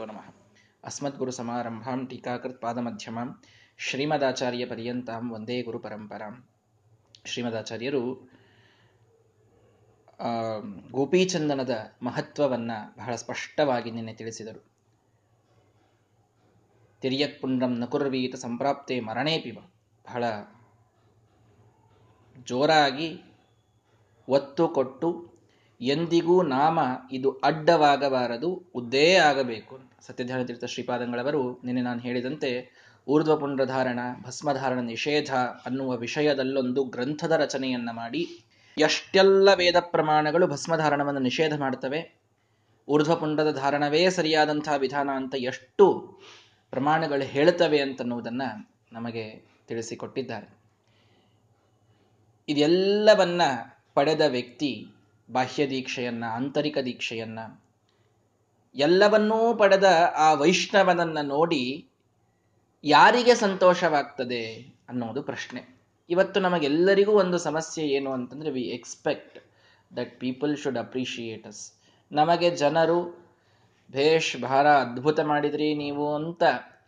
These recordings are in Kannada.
ಗುರುಭ್ಯೋ ನಮಃ ಅಸ್ಮದ್ಗುರು ಸಮಾರಂಭಾಂ ಟೀಕಾಕೃತ್ ಪಾದಮಧ್ಯಮಾಂ ಶ್ರೀಮದಾಚಾರ್ಯ ಪರ್ಯಂತಾಂ ಒಂದೇ ಗುರು ಪರಂಪರಾಂ ಶ್ರೀಮದಾಚಾರ್ಯರು ಗೋಪೀಚಂದನದ ಮಹತ್ವವನ್ನ ಬಹಳ ಸ್ಪಷ್ಟವಾಗಿ ನಿನ್ನೆ ತಿಳಿಸಿದರು. ತಿರಿಯಕ್ ಪುಂಡ್ರಂ ನಕುರ್ವೀತ ಸಂಪ್ರಾಪ್ತೆ ಮರಣೇಪಿವ. ಬಹಳ ಜೋರಾಗಿ ಒತ್ತು ಕೊಟ್ಟು ಎಂದಿಗೂ ನಾಮ ಇದು ಅಡ್ಡವಾಗಬಾರದು, ಉದ್ದೇ ಆಗಬೇಕು ಸತ್ಯಧ್ಯಾನ ತೀರ್ಥ ಶ್ರೀಪಾದಂಗಳವರು ನಿನ್ನೆ ನಾನು ಹೇಳಿದಂತೆ ಊರ್ಧ್ವಪುಂಡ್ರಧಾರಣ ಭಸ್ಮಧಾರಣ ನಿಷೇಧ ಅನ್ನುವ ವಿಷಯದಲ್ಲೊಂದು ಗ್ರಂಥದ ರಚನೆಯನ್ನ ಮಾಡಿ ಎಷ್ಟೆಲ್ಲ ವೇದ ಪ್ರಮಾಣಗಳು ಭಸ್ಮಧಾರಣವನ್ನು ನಿಷೇಧ ಮಾಡ್ತವೆ ಊರ್ಧ್ವಪುಂಡದ ಧಾರಣವೇ ಸರಿಯಾದಂತಹ ವಿಧಾನ ಅಂತ ಎಷ್ಟು ಪ್ರಮಾಣಗಳು ಹೇಳ್ತವೆ ಅಂತನ್ನುವುದನ್ನು ನಮಗೆ ತಿಳಿಸಿಕೊಟ್ಟಿದ್ದಾರೆ. ಇದೆಲ್ಲವನ್ನ ಪಡೆದ ವ್ಯಕ್ತಿ ಬಾಹ್ಯ ದೀಕ್ಷೆಯನ್ನ, ಆಂತರಿಕ ದೀಕ್ಷೆಯನ್ನ, ಎಲ್ಲವನ್ನೂ ಪಡೆದ ಆ ವೈಷ್ಣವನನ್ನ ನೋಡಿ ಯಾರಿಗೆ ಸಂತೋಷವಾಗ್ತದೆ ಅನ್ನೋದು ಪ್ರಶ್ನೆ. ಇವತ್ತು ನಮಗೆಲ್ಲರಿಗೂ ಒಂದು ಸಮಸ್ಯೆ ಏನು ಅಂತಂದ್ರೆ we expect that people should appreciate us ನಮಗೆ ಜನರು, ಭೇಷ್, ಭಾರ ಅದ್ಭುತ ಮಾಡಿದ್ರಿ ನೀವು ಅಂತ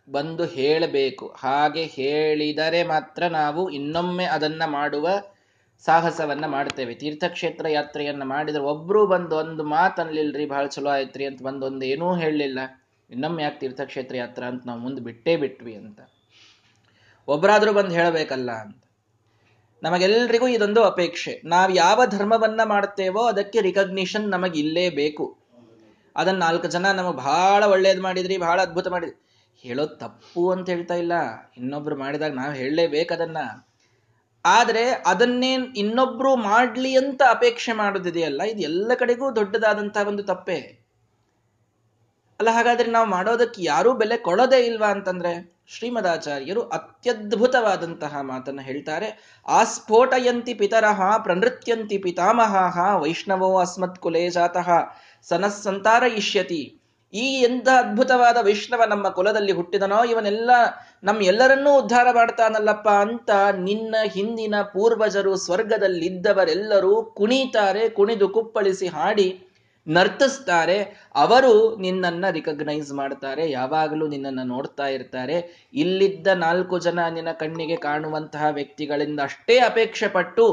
ಬಂದು ಹೇಳಬೇಕು. ಹಾಗೆ ಹೇಳಿದರೆ ಮಾತ್ರ ನಾವು ಇನ್ನೊಮ್ಮೆ ಅದನ್ನ ಮಾಡುವ ಸಾಹಸವನ್ನ ಮಾಡ್ತೇವೆ ತೀರ್ಥಕ್ಷೇತ್ರ ಯಾತ್ರೆಯನ್ನ ಮಾಡಿದ್ರೆ ಒಬ್ರು ಬಂದು ಒಂದು ಮಾತನ್ಲಿಲ್ರಿ ಬಹಳ ಚಲೋ ಆಯ್ತ್ರಿ ಅಂತ ಬಂದು ಒಂದು ಏನೂ ಹೇಳಲಿಲ್ಲ. ಇನ್ನೊಮ್ಮೆ ಯಾಕೆ ತೀರ್ಥಕ್ಷೇತ್ರ ಯಾತ್ರ ಅಂತ ನಾವು ಮುಂದೆ ಬಿಟ್ಟೇ ಬಿಟ್ವಿ ಅಂತ. ಒಬ್ಬರಾದ್ರೂ ಬಂದು ಹೇಳಬೇಕಲ್ಲ ಅಂತ. ನಮಗೆಲ್ರಿಗೂ ಇದೊಂದು ಅಪೇಕ್ಷೆ. ನಾವು ಯಾವ ಧರ್ಮವನ್ನ ಮಾಡ್ತೇವೋ ಅದಕ್ಕೆ ರಿಕಗ್ನಿಷನ್ ನಮಗೆ ಇಲ್ಲೇ ಬೇಕು. ಅದನ್ನ ನಾಲ್ಕು ಜನ ನಮಗೆ ಬಹಳ ಒಳ್ಳೇದು ಮಾಡಿದ್ರಿ ಬಹಳ ಅದ್ಭುತ ಮಾಡಿದ್ರಿ. ಹೇಳೋದು ತಪ್ಪು ಅಂತ ಹೇಳ್ತಾ ಇಲ್ಲ. ಇನ್ನೊಬ್ರು ಮಾಡಿದಾಗ ನಾವು ಹೇಳಲೇಬೇಕು ಅದನ್ನ. ಆದರೆ ಅದನ್ನೇ ಇನ್ನೊಬ್ರು ಮಾಡಲಿ ಅಂತ ಅಪೇಕ್ಷೆ ಮಾಡೋದಿದೆಯಲ್ಲ, ಇದು ಎಲ್ಲ ಕಡೆಗೂ ದೊಡ್ಡದಾದಂತಹ ಒಂದು ತಪ್ಪೆ. ಅಲ್ಲ, ಹಾಗಾದ್ರೆ ನಾವು ಮಾಡೋದಕ್ಕೆ ಯಾರೂ ಬೆಲೆ ಕೊಡೋದೇ ಇಲ್ವಾ ಅಂತಂದ್ರೆ, ಶ್ರೀಮದಾಚಾರ್ಯರು ಅತ್ಯದ್ಭುತವಾದಂತಹ ಮಾತನ್ನ ಹೇಳ್ತಾರೆ. ಆಸ್ಫೋಟಯಂತಿ ಪಿತರಹ ಪ್ರನೃತ್ಯಂತಿ ಪಿತಾಮಹ ವೈಷ್ಣವೋ ಅಸ್ಮತ್ ಕುಲೇ ಜಾತಃ ಸನಸ್ಸಂತಾರ ಇಷ್ಯತಿ ಈ ಎಂಥ ಅದ್ಭುತವಾದ ವೈಷ್ಣವ ನಮ್ಮ ಕುಲದಲ್ಲಿ ಹುಟ್ಟಿದನೋ, ಇವನೆಲ್ಲ ನಮ್ಮ ಎಲ್ಲರನ್ನೂ ಉದ್ಧಾರ ಮಾಡ್ತಾನಲ್ಲಪ್ಪ ಅಂತ ನಿನ್ನ ಹಿಂದಿನ ಪೂರ್ವಜರು ಸ್ವರ್ಗದಲ್ಲಿದ್ದವರೆಲ್ಲರೂ ಕುಣಿತಾರೆ, ಕುಣಿದು ಕುಪ್ಪಳಿಸಿ ಹಾಡಿ ನರ್ತಿಸ್ತಾರೆ. ಅವರು ನಿನ್ನನ್ನ ರಿಕಗ್ನೈಸ್ ಮಾಡ್ತಾರೆ, ಯಾವಾಗಲೂ ನಿನ್ನನ್ನು ನೋಡ್ತಾ ಇರ್ತಾರೆ. ಇಲ್ಲಿದ್ದ ನಾಲ್ಕು ಜನ ನಿನ್ನ ಕಣ್ಣಿಗೆ ಕಾಣುವಂತಹ ವ್ಯಕ್ತಿಗಳಿಂದ ಅಷ್ಟೇ ಅಪೇಕ್ಷೆ ಪಟ್ಟು,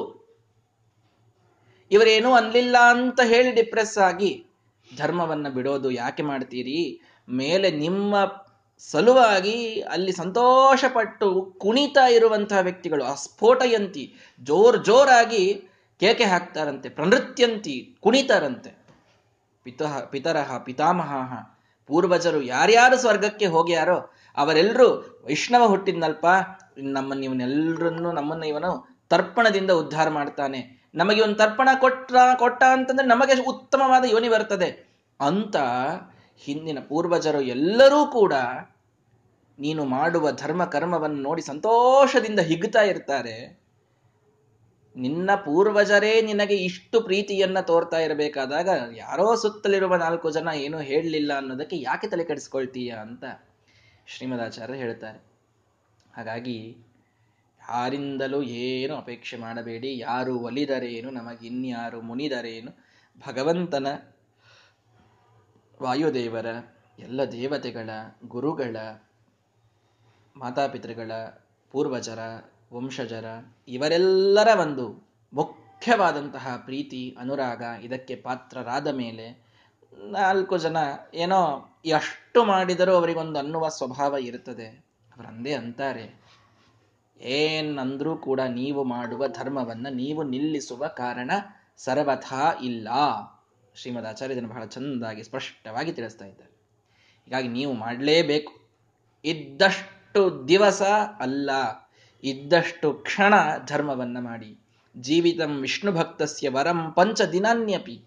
ಇವರೇನು ಅನ್ಲಿಲ್ಲ ಅಂತ ಹೇಳಿ ಡಿಪ್ರೆಸ್ ಆಗಿ ಧರ್ಮವನ್ನ ಬಿಡೋದು ಯಾಕೆ ಮಾಡ್ತೀರಿ? ಮೇಲೆ ನಿಮ್ಮ ಸಲುವಾಗಿ ಅಲ್ಲಿ ಸಂತೋಷಪಟ್ಟು ಕುಣಿತಾ ಇರುವಂತಹ ವ್ಯಕ್ತಿಗಳು ಅಸ್ಫೋಟಯಂತಿ ಜೋರ್ ಜೋರಾಗಿ ಕೇಕೆ ಹಾಕ್ತಾರಂತೆ, ಪ್ರನೃತ್ಯಂತಿ, ಕುಣಿತಾರಂತೆ. ಪಿತಃ, ಪಿತರಹ, ಪಿತಾಮಹ, ಪೂರ್ವಜರು ಯಾರ್ಯಾರು ಸ್ವರ್ಗಕ್ಕೆ ಹೋಗ್ಯಾರೋ ಅವರೆಲ್ಲರೂ ವೈಷ್ಣವ ಹುಟ್ಟಿದ್ನಲ್ಪ? ನಮ್ಮನ್ನ ಇವನ್ನೆಲ್ಲರನ್ನೂ ನಮ್ಮನ್ನ ಇವನು ತರ್ಪಣದಿಂದ ಉದ್ಧಾರ ಮಾಡ್ತಾನೆ. ನಮಗೆ ಒಂದು ತರ್ಪಣ ಕೊಟ್ಟ ಕೊಟ್ಟ ಅಂತಂದ್ರೆ ನಮಗೆ ಉತ್ತಮವಾದ ಯೋನಿ ಬರ್ತದೆ. ಅಂತ ಹಿಂದಿನ ಪೂರ್ವಜರು ಎಲ್ಲರೂ ಕೂಡ ನೀನು ಮಾಡುವ ಧರ್ಮ ಕರ್ಮವನ್ನು ನೋಡಿ ಸಂತೋಷದಿಂದ ಹಿಗ್ತಾ ಇರ್ತಾರೆ. ನಿನ್ನ ಪೂರ್ವಜರೇ ನಿನಗೆ ಇಷ್ಟು ಪ್ರೀತಿಯನ್ನ ತೋರ್ತಾ ಇರಬೇಕಾದಾಗ ಯಾರೋ ಸುತ್ತಲಿರುವ ನಾಲ್ಕು ಜನ ಏನೂ ಹೇಳಲಿಲ್ಲ ಅನ್ನೋದಕ್ಕೆ ಯಾಕೆ ತಲೆ ಕೆಡಿಸ್ಕೊಳ್ತೀಯ ಅಂತ ಶ್ರೀಮದಾಚಾರ್ಯ ಹೇಳ್ತಾರೆ. ಹಾಗಾಗಿ ಯಾರಿಂದಲೂ ಏನು ಅಪೇಕ್ಷೆ ಮಾಡಬೇಡಿ. ಯಾರು ಒಲಿದರೇನು, ನಮಗಿನ್ಯಾರು ಮುನಿದರೇನು. ಭಗವಂತನ ವಾಯುದೇವರ ಎಲ್ಲ ದೇವತೆಗಳ, ಗುರುಗಳ, ಮಾತಾಪಿತೃಗಳ, ಪೂರ್ವಜರ, ವಂಶಜರ, ಇವರೆಲ್ಲರ ಒಂದು ಮುಖ್ಯವಾದಂತಹ ಪ್ರೀತಿ, ಅನುರಾಗ ಇದಕ್ಕೆ ಪಾತ್ರರಾದ ಮೇಲೆ ನಾಲ್ಕು ಜನ ಏನೋ ಎಷ್ಟು ಮಾಡಿದರೂ ಅವರಿಗೊಂದು ಅನ್ನುವ ಸ್ವಭಾವ ಇರುತ್ತದೆ. ಅವರಂದೇ ಅಂತಾರೆ. ಏನಂದ್ರೂ ಕೂಡ ನೀವು ಮಾಡುವ ಧರ್ಮವನ್ನ ನೀವು ನಿಲ್ಲಿಸುವ ಕಾರಣ ಸರ್ವಥಾ ಇಲ್ಲ. ಶ್ರೀಮದ್ ಆಚಾರ್ಯದನ್ನು ಬಹಳ ಚಂದಾಗಿ ಸ್ಪಷ್ಟವಾಗಿ ತಿಳಿಸ್ತಾ ಇದ್ದಾರೆ. ಹೀಗಾಗಿ ನೀವು ಮಾಡಲೇಬೇಕು. ಇದ್ದಷ್ಟು ದಿವಸ ಅಲ್ಲ, ಇದ್ದಷ್ಟು ಕ್ಷಣ ಧರ್ಮವನ್ನ ಮಾಡಿ. ಜೀವಿತಂ ವಿಷ್ಣು ಭಕ್ತಸ್ಯ ವರಂ ಪಂಚ ದಿನಾನ್ಯಪಿ.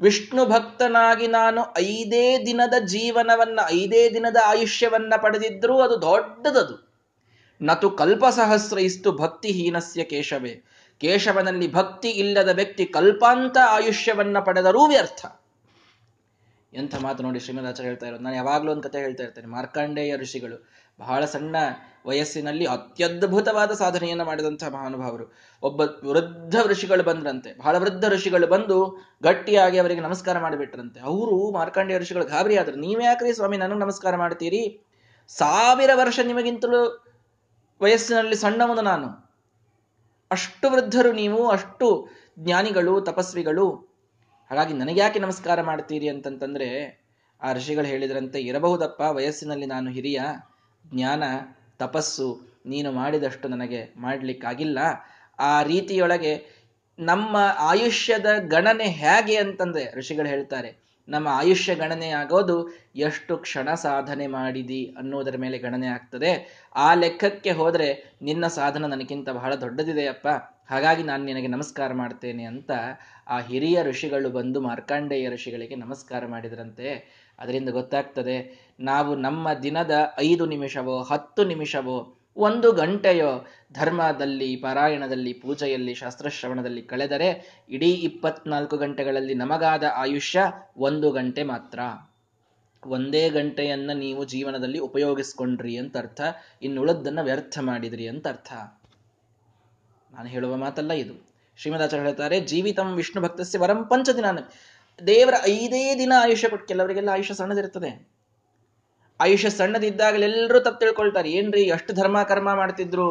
ವಿಷ್ಣು ಭಕ್ತನಾಗಿ ನಾನು ಐದೇ ದಿನದ ಜೀವನವನ್ನ, ಐದೇ ದಿನದ ಆಯುಷ್ಯವನ್ನ ಪಡೆದಿದ್ರೂ ಅದು ದೊಡ್ಡದದು. ನತು ಕಲ್ಪಸಹಸ್ರೈಸ್ತು ಭಕ್ತಿಹೀನಸ್ಯ ಕೇಶವೇ. ಕೇಶವನಲ್ಲಿ ಭಕ್ತಿ ಇಲ್ಲದ ವ್ಯಕ್ತಿ ಕಲ್ಪಾಂತ ಆಯುಷ್ಯವನ್ನ ಪಡೆದರೂ ವ್ಯರ್ಥ. ಎಂಥ ಮಾತು ನೋಡಿ ಶ್ರೀಮದಾಚಾರ್ಯ ಹೇಳ್ತಾ ಇರೋದು. ನಾನು ಯಾವಾಗಲೂ ಒಂದು ಕತೆ ಹೇಳ್ತಾ ಇರ್ತೇನೆ. ಮಾರ್ಕಂಡೇಯ ಋಷಿಗಳು ಬಹಳ ಸಣ್ಣ ವಯಸ್ಸಿನಲ್ಲಿ ಅತ್ಯದ್ಭುತವಾದ ಸಾಧನೆಯನ್ನು ಮಾಡಿದಂತಹ ಮಹಾನುಭಾವರು. ಒಬ್ಬ ವೃದ್ಧ ಋಷಿಗಳು ಬಂದ್ರಂತೆ. ಬಹಳ ವೃದ್ಧ ಋಷಿಗಳು ಬಂದು ಗಟ್ಟಿಯಾಗಿ ಅವರಿಗೆ ನಮಸ್ಕಾರ ಮಾಡಿಬಿಟ್ರಂತೆ. ಅವರು ಮಾರ್ಕಂಡೇಯ ಋಷಿಗಳು ಗಾಬರಿ ಆದ್ರು ನೀವ್ಯಾಕ್ರಿ ಸ್ವಾಮಿ ನನಗೆ ನಮಸ್ಕಾರ ಮಾಡ್ತೀರಿ? ಸಾವಿರ ವರ್ಷ ನಿಮಗಿಂತಲೂ ವಯಸ್ಸಿನಲ್ಲಿ ಸಣ್ಣವನು ನಾನು. ಅಷ್ಟು ವೃದ್ಧರು ನೀವು, ಅಷ್ಟು ಜ್ಞಾನಿಗಳು, ತಪಸ್ವಿಗಳು. ಹಾಗಾಗಿ ನನಗ್ಯಾಕೆ ನಮಸ್ಕಾರ ಮಾಡ್ತೀರಿ ಅಂತಂತಂದ್ರೆ, ಆ ಋಷಿಗಳು ಹೇಳಿದ್ರಂತೆ, ಇರಬಹುದಪ್ಪ, ವಯಸ್ಸಿನಲ್ಲಿ ನಾನು ಹಿರಿಯ, ಜ್ಞಾನ, ತಪಸ್ಸು ನೀನು ಮಾಡಿದಷ್ಟು ನನಗೆ ಮಾಡಲಿಕ್ಕಾಗಿಲ್ಲ. ಆ ರೀತಿಯೊಳಗೆ ನಮ್ಮ ಆಯುಷ್ಯದ ಗಣನೆ ಹೇಗೆ ಅಂತಂದ್ರೆ ಋಷಿಗಳು ಹೇಳ್ತಾರೆ. ನಮ್ಮ ಆಯುಷ್ಯ ಗಣನೆ ಆಗೋದು ಎಷ್ಟು ಕ್ಷಣ ಸಾಧನೆ ಮಾಡಿದಿ ಅನ್ನೋದರ ಮೇಲೆ ಗಣನೆ ಆಗ್ತದೆ. ಆ ಲೆಕ್ಕಕ್ಕೆ ಹೋದರೆ ನಿನ್ನ ಸಾಧನ ನನಗಿಂತ ಬಹಳ ದೊಡ್ಡದಿದೆಯಪ್ಪ. ಹಾಗಾಗಿ ನಾನು ನಿನಗೆ ನಮಸ್ಕಾರ ಮಾಡ್ತೇನೆ ಅಂತ ಆ ಹಿರಿಯ ಋಷಿಗಳು ಬಂದು ಮಾರ್ಕಾಂಡೇಯ ಋಷಿಗಳಿಗೆ ನಮಸ್ಕಾರ ಮಾಡಿದ್ರಂತೆ. ಅದರಿಂದ ಗೊತ್ತಾಗ್ತದೆ, ನಾವು ನಮ್ಮ ದಿನದ ಐದು ನಿಮಿಷವೋ, ಹತ್ತು ನಿಮಿಷವೋ ಒಂದು ಗಂಟೆಯೋ ಧರ್ಮದಲ್ಲಿ, ಪಾರಾಯಣದಲ್ಲಿ, ಪೂಜೆಯಲ್ಲಿ, ಶಾಸ್ತ್ರಶ್ರವಣದಲ್ಲಿ ಕಳೆದರೆ ಇಡೀ ಇಪ್ಪತ್ನಾಲ್ಕು ಗಂಟೆಗಳಲ್ಲಿ ನಮಗಾದ ಆಯುಷ್ಯ ಒಂದು ಗಂಟೆ ಮಾತ್ರ. ಒಂದೇ ಗಂಟೆಯನ್ನ ನೀವು ಜೀವನದಲ್ಲಿ ಉಪಯೋಗಿಸ್ಕೊಂಡ್ರಿ ಅಂತ ಅರ್ಥ ಇನ್ನುಳದ್ದನ್ನ ವ್ಯರ್ಥ ಮಾಡಿದ್ರಿ ಅಂತ ಅರ್ಥ ನಾನು ಹೇಳುವ ಮಾತಲ್ಲ ಇದು. ಶ್ರೀಮದಾಚಾರ್ಯ ಹೇಳ್ತಾರೆ, ಜೀವಿತಂ ವಿಷ್ಣು ಭಕ್ತಸ್ಯ ವರಂ ಪಂಚ ದಿನ ದೇವರ ಐದೇ ದಿನ ಆಯುಷ್ಯ ಕೊಟ್ಟು, ಕೆಲವರಿಗೆಲ್ಲ ಆಯುಷ್ಯ ಸಣ್ಣದಿರ್ತದೆ ಆಯುಷ್ಯ ಸಣ್ಣದಿದ್ದಾಗಲೆಲ್ಲರೂ ತಪ್ಪು ತಿಳ್ಕೊಳ್ತಾರೆ. ಏನ್ರಿ ಅಷ್ಟು ಧರ್ಮ ಕರ್ಮ ಮಾಡ್ತಿದ್ರು?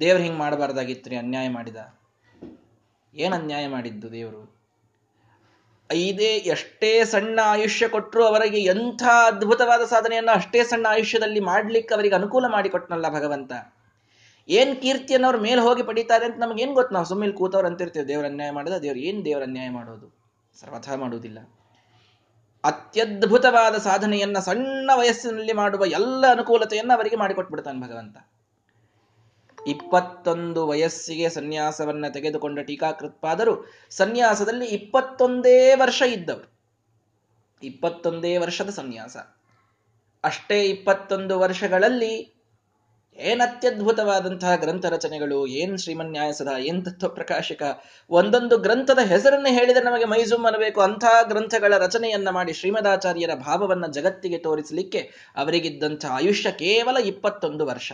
ದೇವ್ರು ಹಿಂಗ್ ರೀ ಅನ್ಯಾಯ ಮಾಡಿದ. ಏನು ಅನ್ಯಾಯ ಮಾಡಿದ್ದು ದೇವರು? ಐದೇ ಎಷ್ಟೇ ಸಣ್ಣ ಆಯುಷ್ಯ ಕೊಟ್ಟರು ಅವರಿಗೆ ಎಂಥ ಅದ್ಭುತವಾದ ಸಾಧನೆಯನ್ನ ಅಷ್ಟೇ ಸಣ್ಣ ಆಯುಷ್ಯದಲ್ಲಿ ಮಾಡ್ಲಿಕ್ಕೆ ಅವರಿಗೆ ಅನುಕೂಲ ಮಾಡಿಕೊಟ್ನಲ್ಲ ಭಗವಂತ. ಏನ್ ಕೀರ್ತಿಯನ್ನು ಅವ್ರ ಮೇಲೆ ಹೋಗಿ ಪಡಿತಾರೆ ಅಂತ ನಮ್ಗೆ ಏನ್ ಗೊತ್ತು? ನಾವು ಸುಮ್ಮನೆ ಕೂತವ್ರು ಅಂತಿರ್ತೀವಿ, ದೇವ್ರ ಅನ್ಯಾಯ ಮಾಡಿದ, ದೇವ್ರು ಏನು ದೇವ್ರ ಅನ್ಯಾಯ ಮಾಡೋದು? ಸರ್ವಥಾ ಮಾಡುವುದಿಲ್ಲ ಅತ್ಯದ್ಭುತವಾದ ಸಾಧನೆಯನ್ನ ಸಣ್ಣ ವಯಸ್ಸಿನಲ್ಲಿ ಮಾಡುವ ಎಲ್ಲ ಅನುಕೂಲತೆಯನ್ನು ಅವರಿಗೆ ಮಾಡಿಕೊಟ್ಬಿಡ್ತಾನೆ ಭಗವಂತ. ಇಪ್ಪತ್ತೊಂದು ವಯಸ್ಸಿಗೆ ಸನ್ಯಾಸವನ್ನ ತೆಗೆದುಕೊಂಡ ಟೀಕಾಕೃತ್ಪಾದರು, ಸನ್ಯಾಸದಲ್ಲಿ ಇಪ್ಪತ್ತೊಂದೇ ವರ್ಷ ಇದ್ದವರು. ಇಪ್ಪತ್ತೊಂದೇ ವರ್ಷದ ಸನ್ಯಾಸ. ಅಷ್ಟೇ ಇಪ್ಪತ್ತೊಂದು ವರ್ಷಗಳಲ್ಲಿ ಏನ್ ಅತ್ಯದ್ಭುತವಾದಂತಹ ಗ್ರಂಥ ರಚನೆಗಳು, ಏನ್ ಶ್ರೀಮನ್ಯಾಯಸದ ಏನ್ ತತ್ವ ಪ್ರಕಾಶಕ ಒಂದೊಂದು ಗ್ರಂಥದ ಹೆಸರನ್ನು ಹೇಳಿದರೆ ನಮಗೆ ಮೈಸೂಮ್ ಅನ್ನಬೇಕು. ಅಂತಹ ಗ್ರಂಥಗಳ ರಚನೆಯನ್ನ ಮಾಡಿ ಶ್ರೀಮದಾಚಾರ್ಯರ ಭಾವವನ್ನ ಜಗತ್ತಿಗೆ ತೋರಿಸಲಿಕ್ಕೆ ಅವರಿಗಿದ್ದಂಥ ಆಯುಷ್ಯ ಕೇವಲ ಇಪ್ಪತ್ತೊಂದು ವರ್ಷ.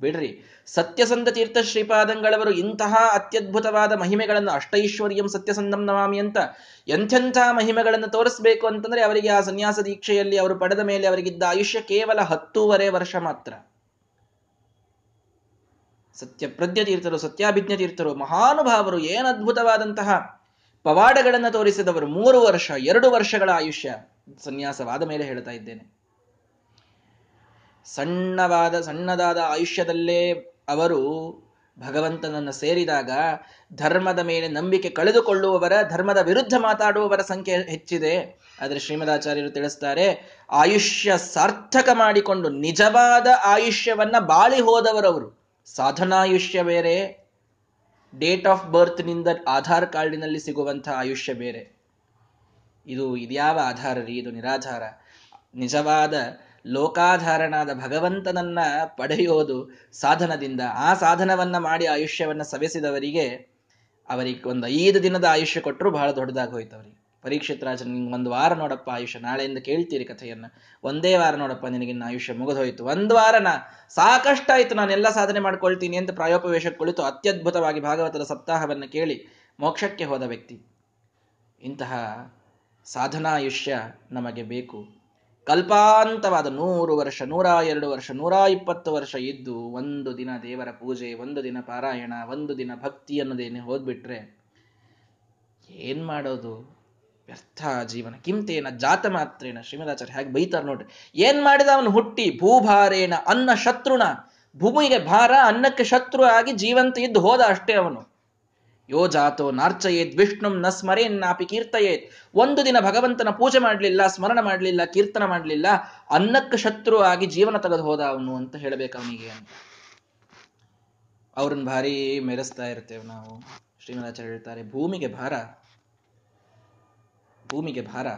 ಬಿಡ್ರಿ ಸತ್ಯಸಂಧ ತೀರ್ಥ ಶ್ರೀಪಾದಂಗಳವರು ಇಂತಹ ಅತ್ಯದ್ಭುತವಾದ ಮಹಿಮೆಗಳನ್ನು, ಅಷ್ಟೈಶ್ವರ್ಯಂ ಸತ್ಯಸಂಧಂ ನಮಾಮಿ ಅಂತ ಎಂಥೆಂಥ ಮಹಿಮೆಗಳನ್ನು ತೋರಿಸಬೇಕು ಅಂತಂದ್ರೆ ಅವರಿಗೆ ಆ ಸನ್ಯಾಸ ದೀಕ್ಷೆಯಲ್ಲಿ ಅವರು ಪಡೆದ ಮೇಲೆ ಅವರಿಗಿದ್ದ ಆಯುಷ್ಯ ಕೇವಲ ಹತ್ತೂವರೆ ವರ್ಷ ಮಾತ್ರ. ಸತ್ಯಪ್ರಜ್ಞ ತೀರ್ಥರು ಸತ್ಯಾಭಿಜ್ಞ ತೀರ್ಥರು ಮಹಾನುಭಾವರು ಏನು ಅದ್ಭುತವಾದಂತಹ ಪವಾಡಗಳನ್ನು ತೋರಿಸಿದವರು ಮೂರು ವರ್ಷ, ಎರಡು ವರ್ಷಗಳ ಆಯುಷ್ಯ ಸನ್ಯಾಸವಾದ ಮೇಲೆ ಹೇಳ್ತಾ ಇದ್ದೇನೆ. ಸಣ್ಣವಾದ, ಸಣ್ಣದಾದ ಆಯುಷ್ಯದಲ್ಲೇ ಅವರು ಭಗವಂತನನ್ನು ಸೇರಿದಾಗ ಧರ್ಮದ ಮೇಲೆ ನಂಬಿಕೆ ಕಳೆದುಕೊಳ್ಳುವವರ, ಧರ್ಮದ ವಿರುದ್ಧ ಮಾತಾಡುವವರ ಸಂಖ್ಯೆ ಹೆಚ್ಚಿದೆ. ಆದರೆ ಶ್ರೀಮದಾಚಾರ್ಯರು ತಿಳಿಸ್ತಾರೆ, ಆಯುಷ್ಯ ಸಾರ್ಥಕ ಮಾಡಿಕೊಂಡು ನಿಜವಾದ ಆಯುಷ್ಯವನ್ನ ಬಾಳಿ ಹೋದವರವರು. ಸಾಧನಾಯುಷ್ಯ ಬೇರೆ, ಡೇಟ್ ಆಫ್ ಬರ್ತ್ನಿಂದ ಆಧಾರ್ ಕಾರ್ಡಿನಲ್ಲಿ ಸಿಗುವಂತಹ ಆಯುಷ್ಯ ಬೇರೆ. ಇದು ಇದ್ಯಾವ ಆಧಾರ ರೀ? ಇದು ನಿರಾಧಾರ. ನಿಜವಾದ ಲೋಕಾಧಾರಣಾದ ಭಗವಂತನನ್ನ ಪಡೆಯೋದು ಸಾಧನದಿಂದ. ಆ ಸಾಧನವನ್ನ ಮಾಡಿ ಆಯುಷ್ಯವನ್ನ ಸವೆಸಿದವರಿಗೆ ಅವರಿಗೆ ಒಂದು ಐದು ದಿನದ ಆಯುಷ್ಯ ಕೊಟ್ಟರು ಬಹಳ ದೊಡ್ಡದಾಗಿ ಹೋಯ್ತು ಅವರಿಗೆ ಪರೀಕ್ಷಿತ್ ರಾಜ ನಿಂಗೆ ಒಂದು ವಾರ ನೋಡಪ್ಪ ಆಯುಷ್ಯ, ನಾಳೆಯಿಂದ ಕೇಳ್ತೀರಿ ಕಥೆಯನ್ನ. ಒಂದೇ ವಾರ ನೋಡಪ್ಪ, ನಿನಗಿನ್ನ ಆಯುಷ್ಯ ಮುಗಿದೋಯ್ತು. ಒಂದು ವಾರನ ನಾ ನಾನು ಎಲ್ಲ ಸಾಧನೆ ಮಾಡ್ಕೊಳ್ತೀನಿ ಅಂತ ಪ್ರಾಯೋಪವೇಶ ಕುಳಿತು ಅತ್ಯದ್ಭುತವಾಗಿ ಭಾಗವತದ ಸಪ್ತಾಹವನ್ನು ಕೇಳಿ ಮೋಕ್ಷಕ್ಕೆ ಹೋದ ವ್ಯಕ್ತಿ. ಇಂತಹ ಸಾಧನಾಯುಷ್ಯ ನಮಗೆ ಬೇಕು. ಕಲ್ಪಾಂತವಾದ ನೂರು ವರ್ಷ, ನೂರ ಎರಡು ವರ್ಷ, ನೂರ ಇಪ್ಪತ್ತು ವರ್ಷ ಇದ್ದು ಒಂದು ದಿನ ದೇವರ ಪೂಜೆ, ಒಂದು ದಿನ ಪಾರಾಯಣ, ಒಂದು ದಿನ ಭಕ್ತಿ ಅನ್ನೋದೇನೆ ಹೋದ್ಬಿಟ್ರೆ ಏನ್ ಮಾಡೋದು? ವ್ಯರ್ಥ ಜೀವನ. ಕಿಂತೇನ ಜಾತ ಮಾತ್ರೇನ ಶ್ರೀಮದಾಚಾರ್ಯ ಹೇಗೆ ಬೈತಾರ ನೋಡ್ರಿ. ಏನ್ ಮಾಡಿದ ಅವನು ಹುಟ್ಟಿ ಭೂಭಾರೇನ ಅನ್ನ ಶತ್ರುಣ ಭೂಮಿಗೆ ಭಾರ, ಅನ್ನಕ್ಕೆ ಶತ್ರು ಆಗಿ ಜೀವಂತ ಇದ್ದು ಹೋದ ಅಷ್ಟೇ ಅವನು. ಯೋ ಜಾತೋ ನಾರ್ಚಯೇತ್, ವಿಷ್ಣುಂ ನ ಸ್ಮರೇನ್ ನಾಪಿ ಕೀರ್ತಯೇತ್. ಒಂದು ದಿನ ಭಗವಂತನ ಪೂಜೆ ಮಾಡಲಿಲ್ಲ, ಸ್ಮರಣ ಮಾಡಲಿಲ್ಲ, ಕೀರ್ತನ ಮಾಡಲಿಲ್ಲ, ಅನ್ನಕ್ಕೆ ಶತ್ರು ಆಗಿ ಜೀವನ ತೆಗೆದು ಹೋದ ಅವನು ಅಂತ ಹೇಳಬೇಕು ಅವನಿಗೆ. ಅಂತ ಅವ್ರನ್ನ ಭಾರಿ ಮೆರೆಸ್ತಾ ಇರ್ತೇವೆ ನಾವು. ಶ್ರೀಮದಾಚಾರ್ಯ ಹೇಳ್ತಾರೆ, ಭೂಮಿಗೆ ಭಾರ ಭೂಮಿಗೆ ಭಾರ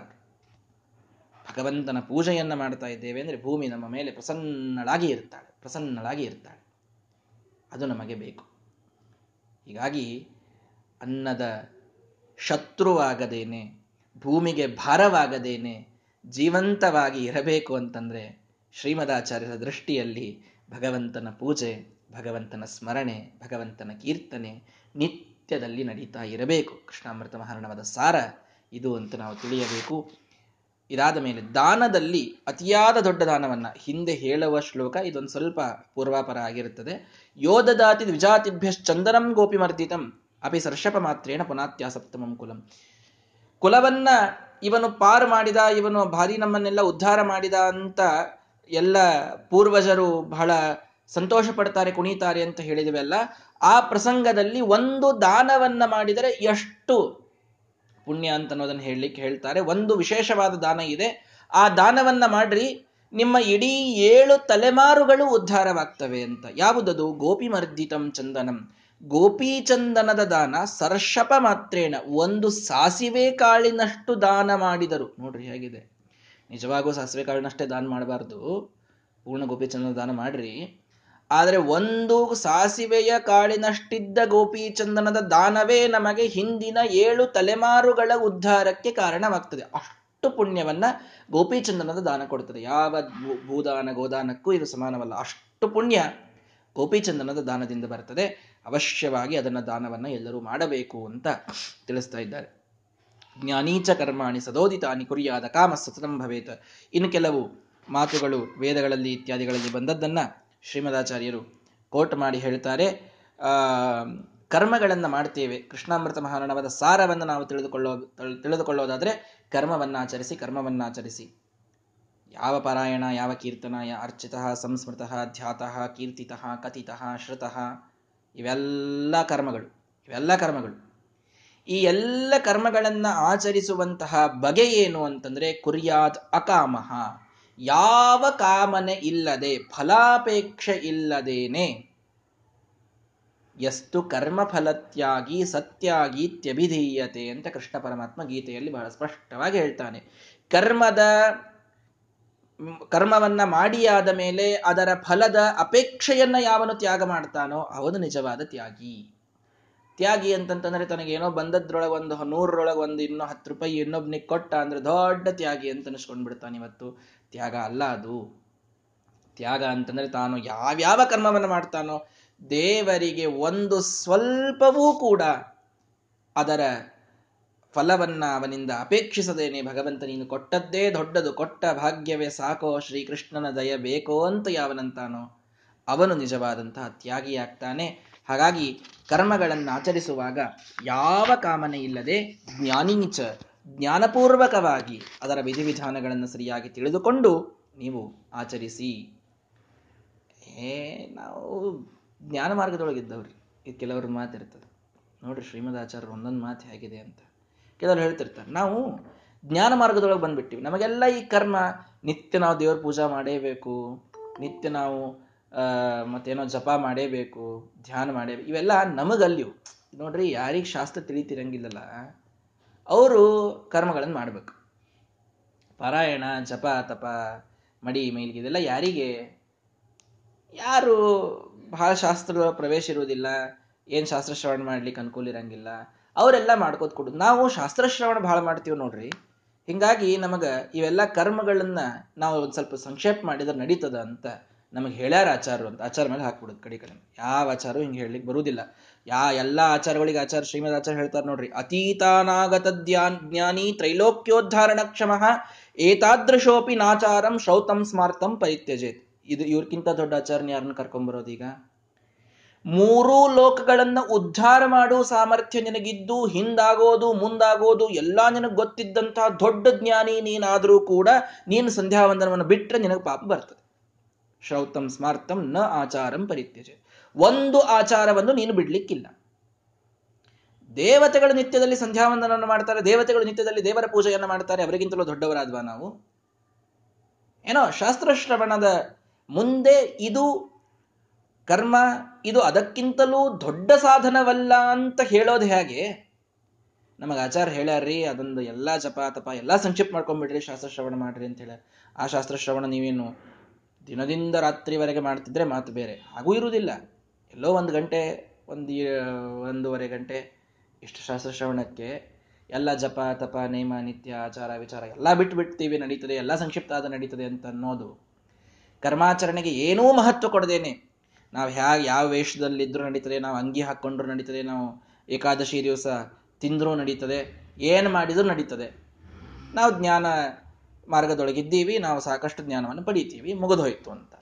ಭಗವಂತನ ಪೂಜೆಯನ್ನು ಮಾಡ್ತಾ ಇದ್ದೇವೆ ಅಂದರೆ ಭೂಮಿ ನಮ್ಮ ಮೇಲೆ ಪ್ರಸನ್ನಳಾಗಿ ಇರ್ತಾಳೆ ಪ್ರಸನ್ನಳಾಗಿ ಇರ್ತಾಳೆ. ಅದು ನಮಗೆ ಬೇಕು. ಹೀಗಾಗಿ ಅನ್ನದ ಶತ್ರುವಾಗದೇನೆ, ಭೂಮಿಗೆ ಭಾರವಾಗದೇನೆ, ಜೀವಂತವಾಗಿ ಇರಬೇಕು ಅಂತಂದರೆ ಶ್ರೀಮದಾಚಾರ್ಯರ ದೃಷ್ಟಿಯಲ್ಲಿ ಭಗವಂತನ ಪೂಜೆ, ಭಗವಂತನ ಸ್ಮರಣೆ, ಭಗವಂತನ ಕೀರ್ತನೆ ನಿತ್ಯದಲ್ಲಿ ನಡೀತಾ ಇರಬೇಕು. ಕೃಷ್ಣಾಮೃತ ಮಹಾರಣವಾದ ಸಾರ ಇದು ಅಂತ ನಾವು ತಿಳಿಯಬೇಕು. ಇದಾದ ಮೇಲೆ ದಾನದಲ್ಲಿ ಅತಿಯಾದ ದೊಡ್ಡ ದಾನವನ್ನ ಹಿಂದೆ ಹೇಳುವ ಶ್ಲೋಕ ಇದೊಂದು ಸ್ವಲ್ಪ ಪೂರ್ವಾಪರ ಆಗಿರುತ್ತದೆ. ಯೋಧದಾತಿ ದ್ವಿಜಾತಿಭ್ಯಶ್ಚಂದನಂ ಗೋಪಿ ಮರ್ದಿತಂ ಅಪಿ ಸರ್ಷಪ ಮಾತ್ರೇಣ ಪುನಾತ್ಯಾಸಪ್ತಮಂ ಕುಲಂ. ಕುಲವನ್ನ ಇವನು ಪಾರು ಮಾಡಿದ, ಇವನು ಭಾರಿ ನಮ್ಮನ್ನೆಲ್ಲ ಉದ್ಧಾರ ಮಾಡಿದ ಅಂತ ಎಲ್ಲ ಪೂರ್ವಜರು ಬಹಳ ಸಂತೋಷ ಪಡ್ತಾರೆ ಕುಣಿತಾರೆ ಅಂತ ಹೇಳಿದವೆಲ್ಲ. ಆ ಪ್ರಸಂಗದಲ್ಲಿ ಒಂದು ದಾನವನ್ನ ಮಾಡಿದರೆ ಎಷ್ಟು ಪುಣ್ಯ ಅಂತ ಅನ್ನೋದನ್ನ ಹೇಳಲಿಕ್ಕೆ ಹೇಳ್ತಾರೆ. ಒಂದು ವಿಶೇಷವಾದ ದಾನ ಇದೆ. ಆ ದಾನವನ್ನ ಮಾಡ್ರಿ, ನಿಮ್ಮ ಇಡೀ ಏಳು ತಲೆಮಾರುಗಳು ಉದ್ಧಾರವಾಗ್ತವೆ ಅಂತ. ಯಾವುದದು? ಗೋಪಿಮರ್ದಿತಂ ಚಂದನಂ. ಗೋಪಿ ಚಂದನದ ದಾನ ಸರ್ಷಪ ಮಾತ್ರೇಣ ಒಂದು ಸಾಸಿವೆ ಕಾಳಿನಷ್ಟು ದಾನ ಮಾಡಿದರು. ನೋಡ್ರಿ ಹೇಗಿದೆ. ನಿಜವಾಗೂ ಸಾಸಿವೆ ಕಾಳಿನಷ್ಟೇ ದಾನ ಮಾಡಬಾರ್ದು. ಪೂರ್ಣ ಗೋಪಿಚಂದನ ದಾನ ಮಾಡ್ರಿ. ಆದರೆ ಒಂದು ಸಾಸಿವೆಯ ಕಾಳಿನಷ್ಟಿದ್ದ ಗೋಪೀಚಂದನದ ದಾನವೇ ನಮಗೆ ಹಿಂದಿನ ಏಳು ತಲೆಮಾರುಗಳ ಉದ್ಧಾರಕ್ಕೆ ಕಾರಣವಾಗ್ತದೆ. ಅಷ್ಟು ಪುಣ್ಯವನ್ನ ಗೋಪೀಚಂದನದ ದಾನ ಕೊಡ್ತದೆ. ಯಾವ ಭೂದಾನ, ಗೋದಾನಕ್ಕೂ ಇದು ಸಮಾನವಲ್ಲ. ಅಷ್ಟು ಪುಣ್ಯ ಗೋಪೀಚಂದನದ ದಾನದಿಂದ ಬರ್ತದೆ. ಅವಶ್ಯವಾಗಿ ಅದನ್ನ ದಾನವನ್ನ ಎಲ್ಲರೂ ಮಾಡಬೇಕು ಅಂತ ತಿಳಿಸ್ತಾ ಇದ್ದಾರೆ. ಜ್ಞಾನೀಚ ಕರ್ಮಾಣಿ ಸದೋದಿತಾನಿ ಕುರಿಯಾದ ಕಾಮ ಸತತಂ ಭವೇತ ಇನ್ನು ಕೆಲವು ಮಾತುಗಳು ವೇದಗಳಲ್ಲಿ ಇತ್ಯಾದಿಗಳಲ್ಲಿ ಬಂದದ್ದನ್ನ ಶ್ರೀಮದಾಚಾರ್ಯರು ಕೋಟ್ ಮಾಡಿ ಹೇಳ್ತಾರೆ ಕರ್ಮಗಳನ್ನು ಮಾಡ್ತೇವೆ. ಕೃಷ್ಣಾಮೃತ ಮಹಾರಾಣವಾದ ಸಾರವನ್ನು ನಾವು ತಿಳಿದುಕೊಳ್ಳೋ, ತಿಳಿದುಕೊಳ್ಳೋದಾದ್ರೆ ಕರ್ಮವನ್ನಾಚರಿಸಿ ಕರ್ಮವನ್ನಾಚರಿಸಿ. ಯಾವ ಪಾರಾಯಣ, ಯಾವ ಕೀರ್ತನ ಅರ್ಚಿತ, ಸಂಸ್ಮೃತ, ಧ್ಯಾತಃ, ಕೀರ್ತಿತಃ, ಕಥಿತಃ, ಶ್ರುತಃ, ಇವೆಲ್ಲ ಕರ್ಮಗಳು. ಇವೆಲ್ಲ ಕರ್ಮಗಳು. ಈ ಎಲ್ಲ ಕರ್ಮಗಳನ್ನು ಆಚರಿಸುವಂತಹ ಬಗೆ ಏನು ಅಂತಂದ್ರೆ ಕುರ್ಯಾತ್ ಅಕಾಮಹ. ಯಾವ ಕಾಮನೆ ಇಲ್ಲದೆ, ಫಲಾಪೇಕ್ಷೆ ಇಲ್ಲದೇನೆ ಎಷ್ಟು ಕರ್ಮಫಲತ್ಯಾಗಿ ಸತ್ಯಾಗಿ ತ್ಯಭಿಧೀಯತೆ ಅಂತ ಕೃಷ್ಣ ಪರಮಾತ್ಮ ಗೀತೆಯಲ್ಲಿ ಬಹಳ ಸ್ಪಷ್ಟವಾಗಿ ಹೇಳ್ತಾನೆ. ಕರ್ಮದ, ಕರ್ಮವನ್ನ ಮಾಡಿಯಾದ ಮೇಲೆ ಅದರ ಫಲದ ಅಪೇಕ್ಷೆಯನ್ನ ಯಾವನು ತ್ಯಾಗ ಮಾಡ್ತಾನೋ, ಅವನು ನಿಜವಾದ ತ್ಯಾಗಿ. ತ್ಯಾಗಿ ಅಂತಂತಂದ್ರೆ ತನಗೇನೋ ಬಂದದ್ರೊಳಗೆ ಒಂದು ನೂರರೊಳಗೆ ಒಂದು ಇನ್ನೂ ಹತ್ತು ರೂಪಾಯಿ ಇನ್ನೊಬ್ನಿಗೆ ಕೊಟ್ಟ ಅಂದ್ರೆ ದೊಡ್ಡ ತ್ಯಾಗಿ ಅಂತ ಅನಿಸ್ಕೊಂಡ್ಬಿಡ್ತಾನೆ ಇವತ್ತು. ತ್ಯಾಗ ಅಲ್ಲ ಅದು. ತ್ಯಾಗ ಅಂತಂದ್ರೆ ತಾನು ಯಾವ್ಯಾವ ಕರ್ಮವನ್ನು ಮಾಡ್ತಾನೋ ದೇವರಿಗೆ ಒಂದು ಸ್ವಲ್ಪವೂ ಕೂಡ ಅದರ ಫಲವನ್ನ ಅವನಿಂದ ಅಪೇಕ್ಷಿಸದೇನೆ ಭಗವಂತ ನೀನು ಕೊಟ್ಟದ್ದೇ ದೊಡ್ಡದು, ಕೊಟ್ಟ ಭಾಗ್ಯವೇ ಸಾಕೋ, ಶ್ರೀಕೃಷ್ಣನ ದಯ ಬೇಕೋ ಅಂತ ಯಾವನಂತಾನೋ ಅವನು ನಿಜವಾದಂತಹ ತ್ಯಾಗಿಯಾಗ್ತಾನೆ ಹಾಗಾಗಿ ಕರ್ಮಗಳನ್ನು ಆಚರಿಸುವಾಗ ಯಾವ ಕಾಮನೆ ಇಲ್ಲದೆ ಜ್ಞಾನೀಚ ಜ್ಞಾನಪೂರ್ವಕವಾಗಿ ಅದರ ವಿಧಿವಿಧಾನಗಳನ್ನು ಸರಿಯಾಗಿ ತಿಳಿದುಕೊಂಡು ನೀವು ಆಚರಿಸಿ. ಏ, ನಾವು ಜ್ಞಾನ ಮಾರ್ಗದೊಳಗಿದ್ದವ್ರಿ. ಇದು ಕೆಲವ್ರ ಮಾತಿರ್ತದೆ ನೋಡ್ರಿ ಶ್ರೀಮದ್ ಆಚಾರ್ಯರು ಒಂದೊಂದು ಮಾತು ಹೇಗಿದೆ ಅಂತ. ಕೆಲವರು ಹೇಳ್ತಿರ್ತಾರೆ, ನಾವು ಜ್ಞಾನ ಮಾರ್ಗದೊಳಗೆ ಬಂದ್ಬಿಟ್ಟಿವಿ. ನಮಗೆಲ್ಲ ಈ ಕರ್ಮ, ನಿತ್ಯ ನಾವು ದೇವ್ರ ಪೂಜಾ ಮಾಡೇಬೇಕು, ನಿತ್ಯ ನಾವು ಮತ್ತೇನೋ ಜಪ ಮಾಡೇಬೇಕು, ಧ್ಯಾನ ಮಾಡೇ, ಇವೆಲ್ಲ ನಮಗಲ್ಲಿವು ನೋಡ್ರಿ, ಯಾರಿಗೆ ಶಾಸ್ತ್ರ ತಿಳಿತಿರಂಗಿಲ್ಲಲ್ಲ ಅವರು ಕರ್ಮಗಳನ್ನು ಮಾಡಬೇಕು. ಪಾರಾಯಣ, ಜಪ, ತಪ, ಮಡಿ, ಮೈಲಿಗೆ ಇದೆಲ್ಲ ಯಾರಿಗೆ? ಯಾರು ಬಹಳ ಶಾಸ್ತ್ರ ಪ್ರವೇಶ ಇರುವುದಿಲ್ಲ, ಏನು ಶಾಸ್ತ್ರ ಶ್ರವಣ ಮಾಡ್ಲಿಕ್ಕೆ ಅನುಕೂಲ ಇರಂಗಿಲ್ಲ, ಅವರೆಲ್ಲ ಮಾಡ್ಕೋತ ಕೊಡುದು ನಾವು ಶಾಸ್ತ್ರ ಶ್ರವಣ ಬಹಳ ಮಾಡ್ತೀವಿ ನೋಡ್ರಿ. ಹಿಂಗಾಗಿ ನಮಗ ಇವೆಲ್ಲ ಕರ್ಮಗಳನ್ನ ನಾವು ಒಂದ್ ಸ್ವಲ್ಪ ಸಂಕ್ಷೇಪ ಮಾಡಿದ್ರೆ ನಡೀತದ ಅಂತ ನಮಗೆ ಹೇಳ್ಯಾರ ಆಚಾರರು ಅಂತ. ಆಚಾರ ಮೇಲೆ ಹಾಕ್ಬಿಡುದು ಕಡೆ ಕಡೆ. ಯಾವ ಆಚಾರ ಹಿಂಗೆ ಹೇಳಲಿಕ್ಕೆ ಬರುವುದಿಲ್ಲ ಯಾ ಎಲ್ಲ ಆಚಾರಗಳಿಗೆ ಆಚಾರ, ಶ್ರೀಮದ್ ಆಚಾರ ಹೇಳ್ತಾರೆ ನೋಡ್ರಿ. ಅತೀತಾನಾಗತ ಜ್ಞಾನಿ ತ್ರೈಲೋಕ್ಯೋದ್ಧಾರಣ ಕ್ಷಮ ಏತಾದೃಶೋಪಿ ನಾಚಾರಂ ಶ್ರೌತಂ ಸ್ಮಾರ್ತಂ ಪರಿತ್ಯಜೇತ್. ಇದು ಇವ್ರಕ್ಕಿಂತ ದೊಡ್ಡ ಆಚಾರ್ಯ ಯಾರನ್ನ ಕರ್ಕೊಂಡ್ಬರೋದೀಗ ಮೂರೂ ಲೋಕಗಳನ್ನ ಉದ್ಧಾರ ಮಾಡುವ ಸಾಮರ್ಥ್ಯ ನಿನಗಿದ್ದು, ಹಿಂದಾಗೋದು, ಮುಂದಾಗೋದು, ಎಲ್ಲಾ ನಿನಗೆ ಗೊತ್ತಿದ್ದಂತಹ ದೊಡ್ಡ ಜ್ಞಾನಿ ನೀನಾದರೂ ಕೂಡ ನೀನು ಸಂಧ್ಯಾವಂದನವನ್ನು ಬಿಟ್ಟರೆ ನಿನಗೆ ಪಾಪ ಬರ್ತದೆ. ಶ್ರೌತಂ ಸ್ಮಾರ್ತಂ ನ ಆಚಾರಂ ಪರಿತ್ಯಜ ಒಂದು ಆಚಾರವನ್ನು ನೀನು ಬಿಡ್ಲಿಕ್ಕಿಲ್ಲ. ದೇವತೆಗಳು ನಿತ್ಯದಲ್ಲಿ ಸಂಧ್ಯಾವಂದನವನ್ನು ಮಾಡ್ತಾರೆ, ದೇವತೆಗಳು ನಿತ್ಯದಲ್ಲಿ ದೇವರ ಪೂಜೆಯನ್ನು ಮಾಡ್ತಾರೆ, ಅವರಿಗಿಂತಲೂ ದೊಡ್ಡವರಾದ್ವಾ ನಾವು? ಏನೋ ಶಾಸ್ತ್ರ ಶ್ರವಣದ ಮುಂದೆ ಇದು ಕರ್ಮ, ಇದು ಅದಕ್ಕಿಂತಲೂ ದೊಡ್ಡ ಸಾಧನವಲ್ಲ ಅಂತ ಹೇಳೋದು ಹೇಗೆ? ನಮಗೆ ಆಚಾರ ಹೇಳ್ಯಾರ್ರಿ, ಅದೊಂದು ಎಲ್ಲ ಜಪ ತಪ ಎಲ್ಲ ಸಂಕ್ಷಿಪ್ತ ಮಾಡ್ಕೊಂಡ್ಬಿಡ್ರಿ ಶಾಸ್ತ್ರಶ್ರವಣ ಮಾಡ್ರಿ ಅಂತ ಹೇಳ. ಆ ಶಾಸ್ತ್ರ ಶ್ರವಣ ನೀವೇನು ದಿನದಿಂದ ರಾತ್ರಿವರೆಗೆ ಮಾಡ್ತಿದ್ರೆ ಮಾತು ಬೇರೆ, ಹಾಗೂ ಇರುವುದಿಲ್ಲ. ಎಲ್ಲೋ ಒಂದು ಗಂಟೆ, ಒಂದು ಒಂದೂವರೆ ಗಂಟೆ ಇಷ್ಟು ಶಾಸ್ತ್ರ ಶ್ರವಣಕ್ಕೆ ಎಲ್ಲ ಜಪ, ತಪ, ನೇಮ, ನಿತ್ಯ, ಆಚಾರ, ವಿಚಾರ ಎಲ್ಲ ಬಿಟ್ಟು ಬಿಡ್ತೀವಿ ನಡೀತದೆ, ಎಲ್ಲ ಸಂಕ್ಷಿಪ್ತ ಆದ ನಡೀತದೆ ಅಂತ ಅನ್ನೋದು. ಕರ್ಮಾಚರಣೆಗೆ ಏನೂ ಮಹತ್ವ ಕೊಡದೇನೆ. ನಾವು ಹ್ಯಾಗ ಯಾವ ವೇಷದಲ್ಲಿದ್ದರೂ ನಡೀತದೆ, ನಾವು ಅಂಗಿ ಹಾಕ್ಕೊಂಡ್ರೂ ನಡೀತದೆ, ನಾವು ಏಕಾದಶಿ ದಿವಸ ತಿಂದರೂ ನಡೀತದೆ, ಏನು ಮಾಡಿದರೂ ನಡೀತದೆ. ನಾವು ಜ್ಞಾನ ಮಾರ್ಗದೊಳಗಿದ್ದೀವಿ, ನಾವು ಸಾಕಷ್ಟು ಜ್ಞಾನವನ್ನು ಪಡಿತೀವಿ ಮುಗಿದೋಯ್ತು ಅಂತ.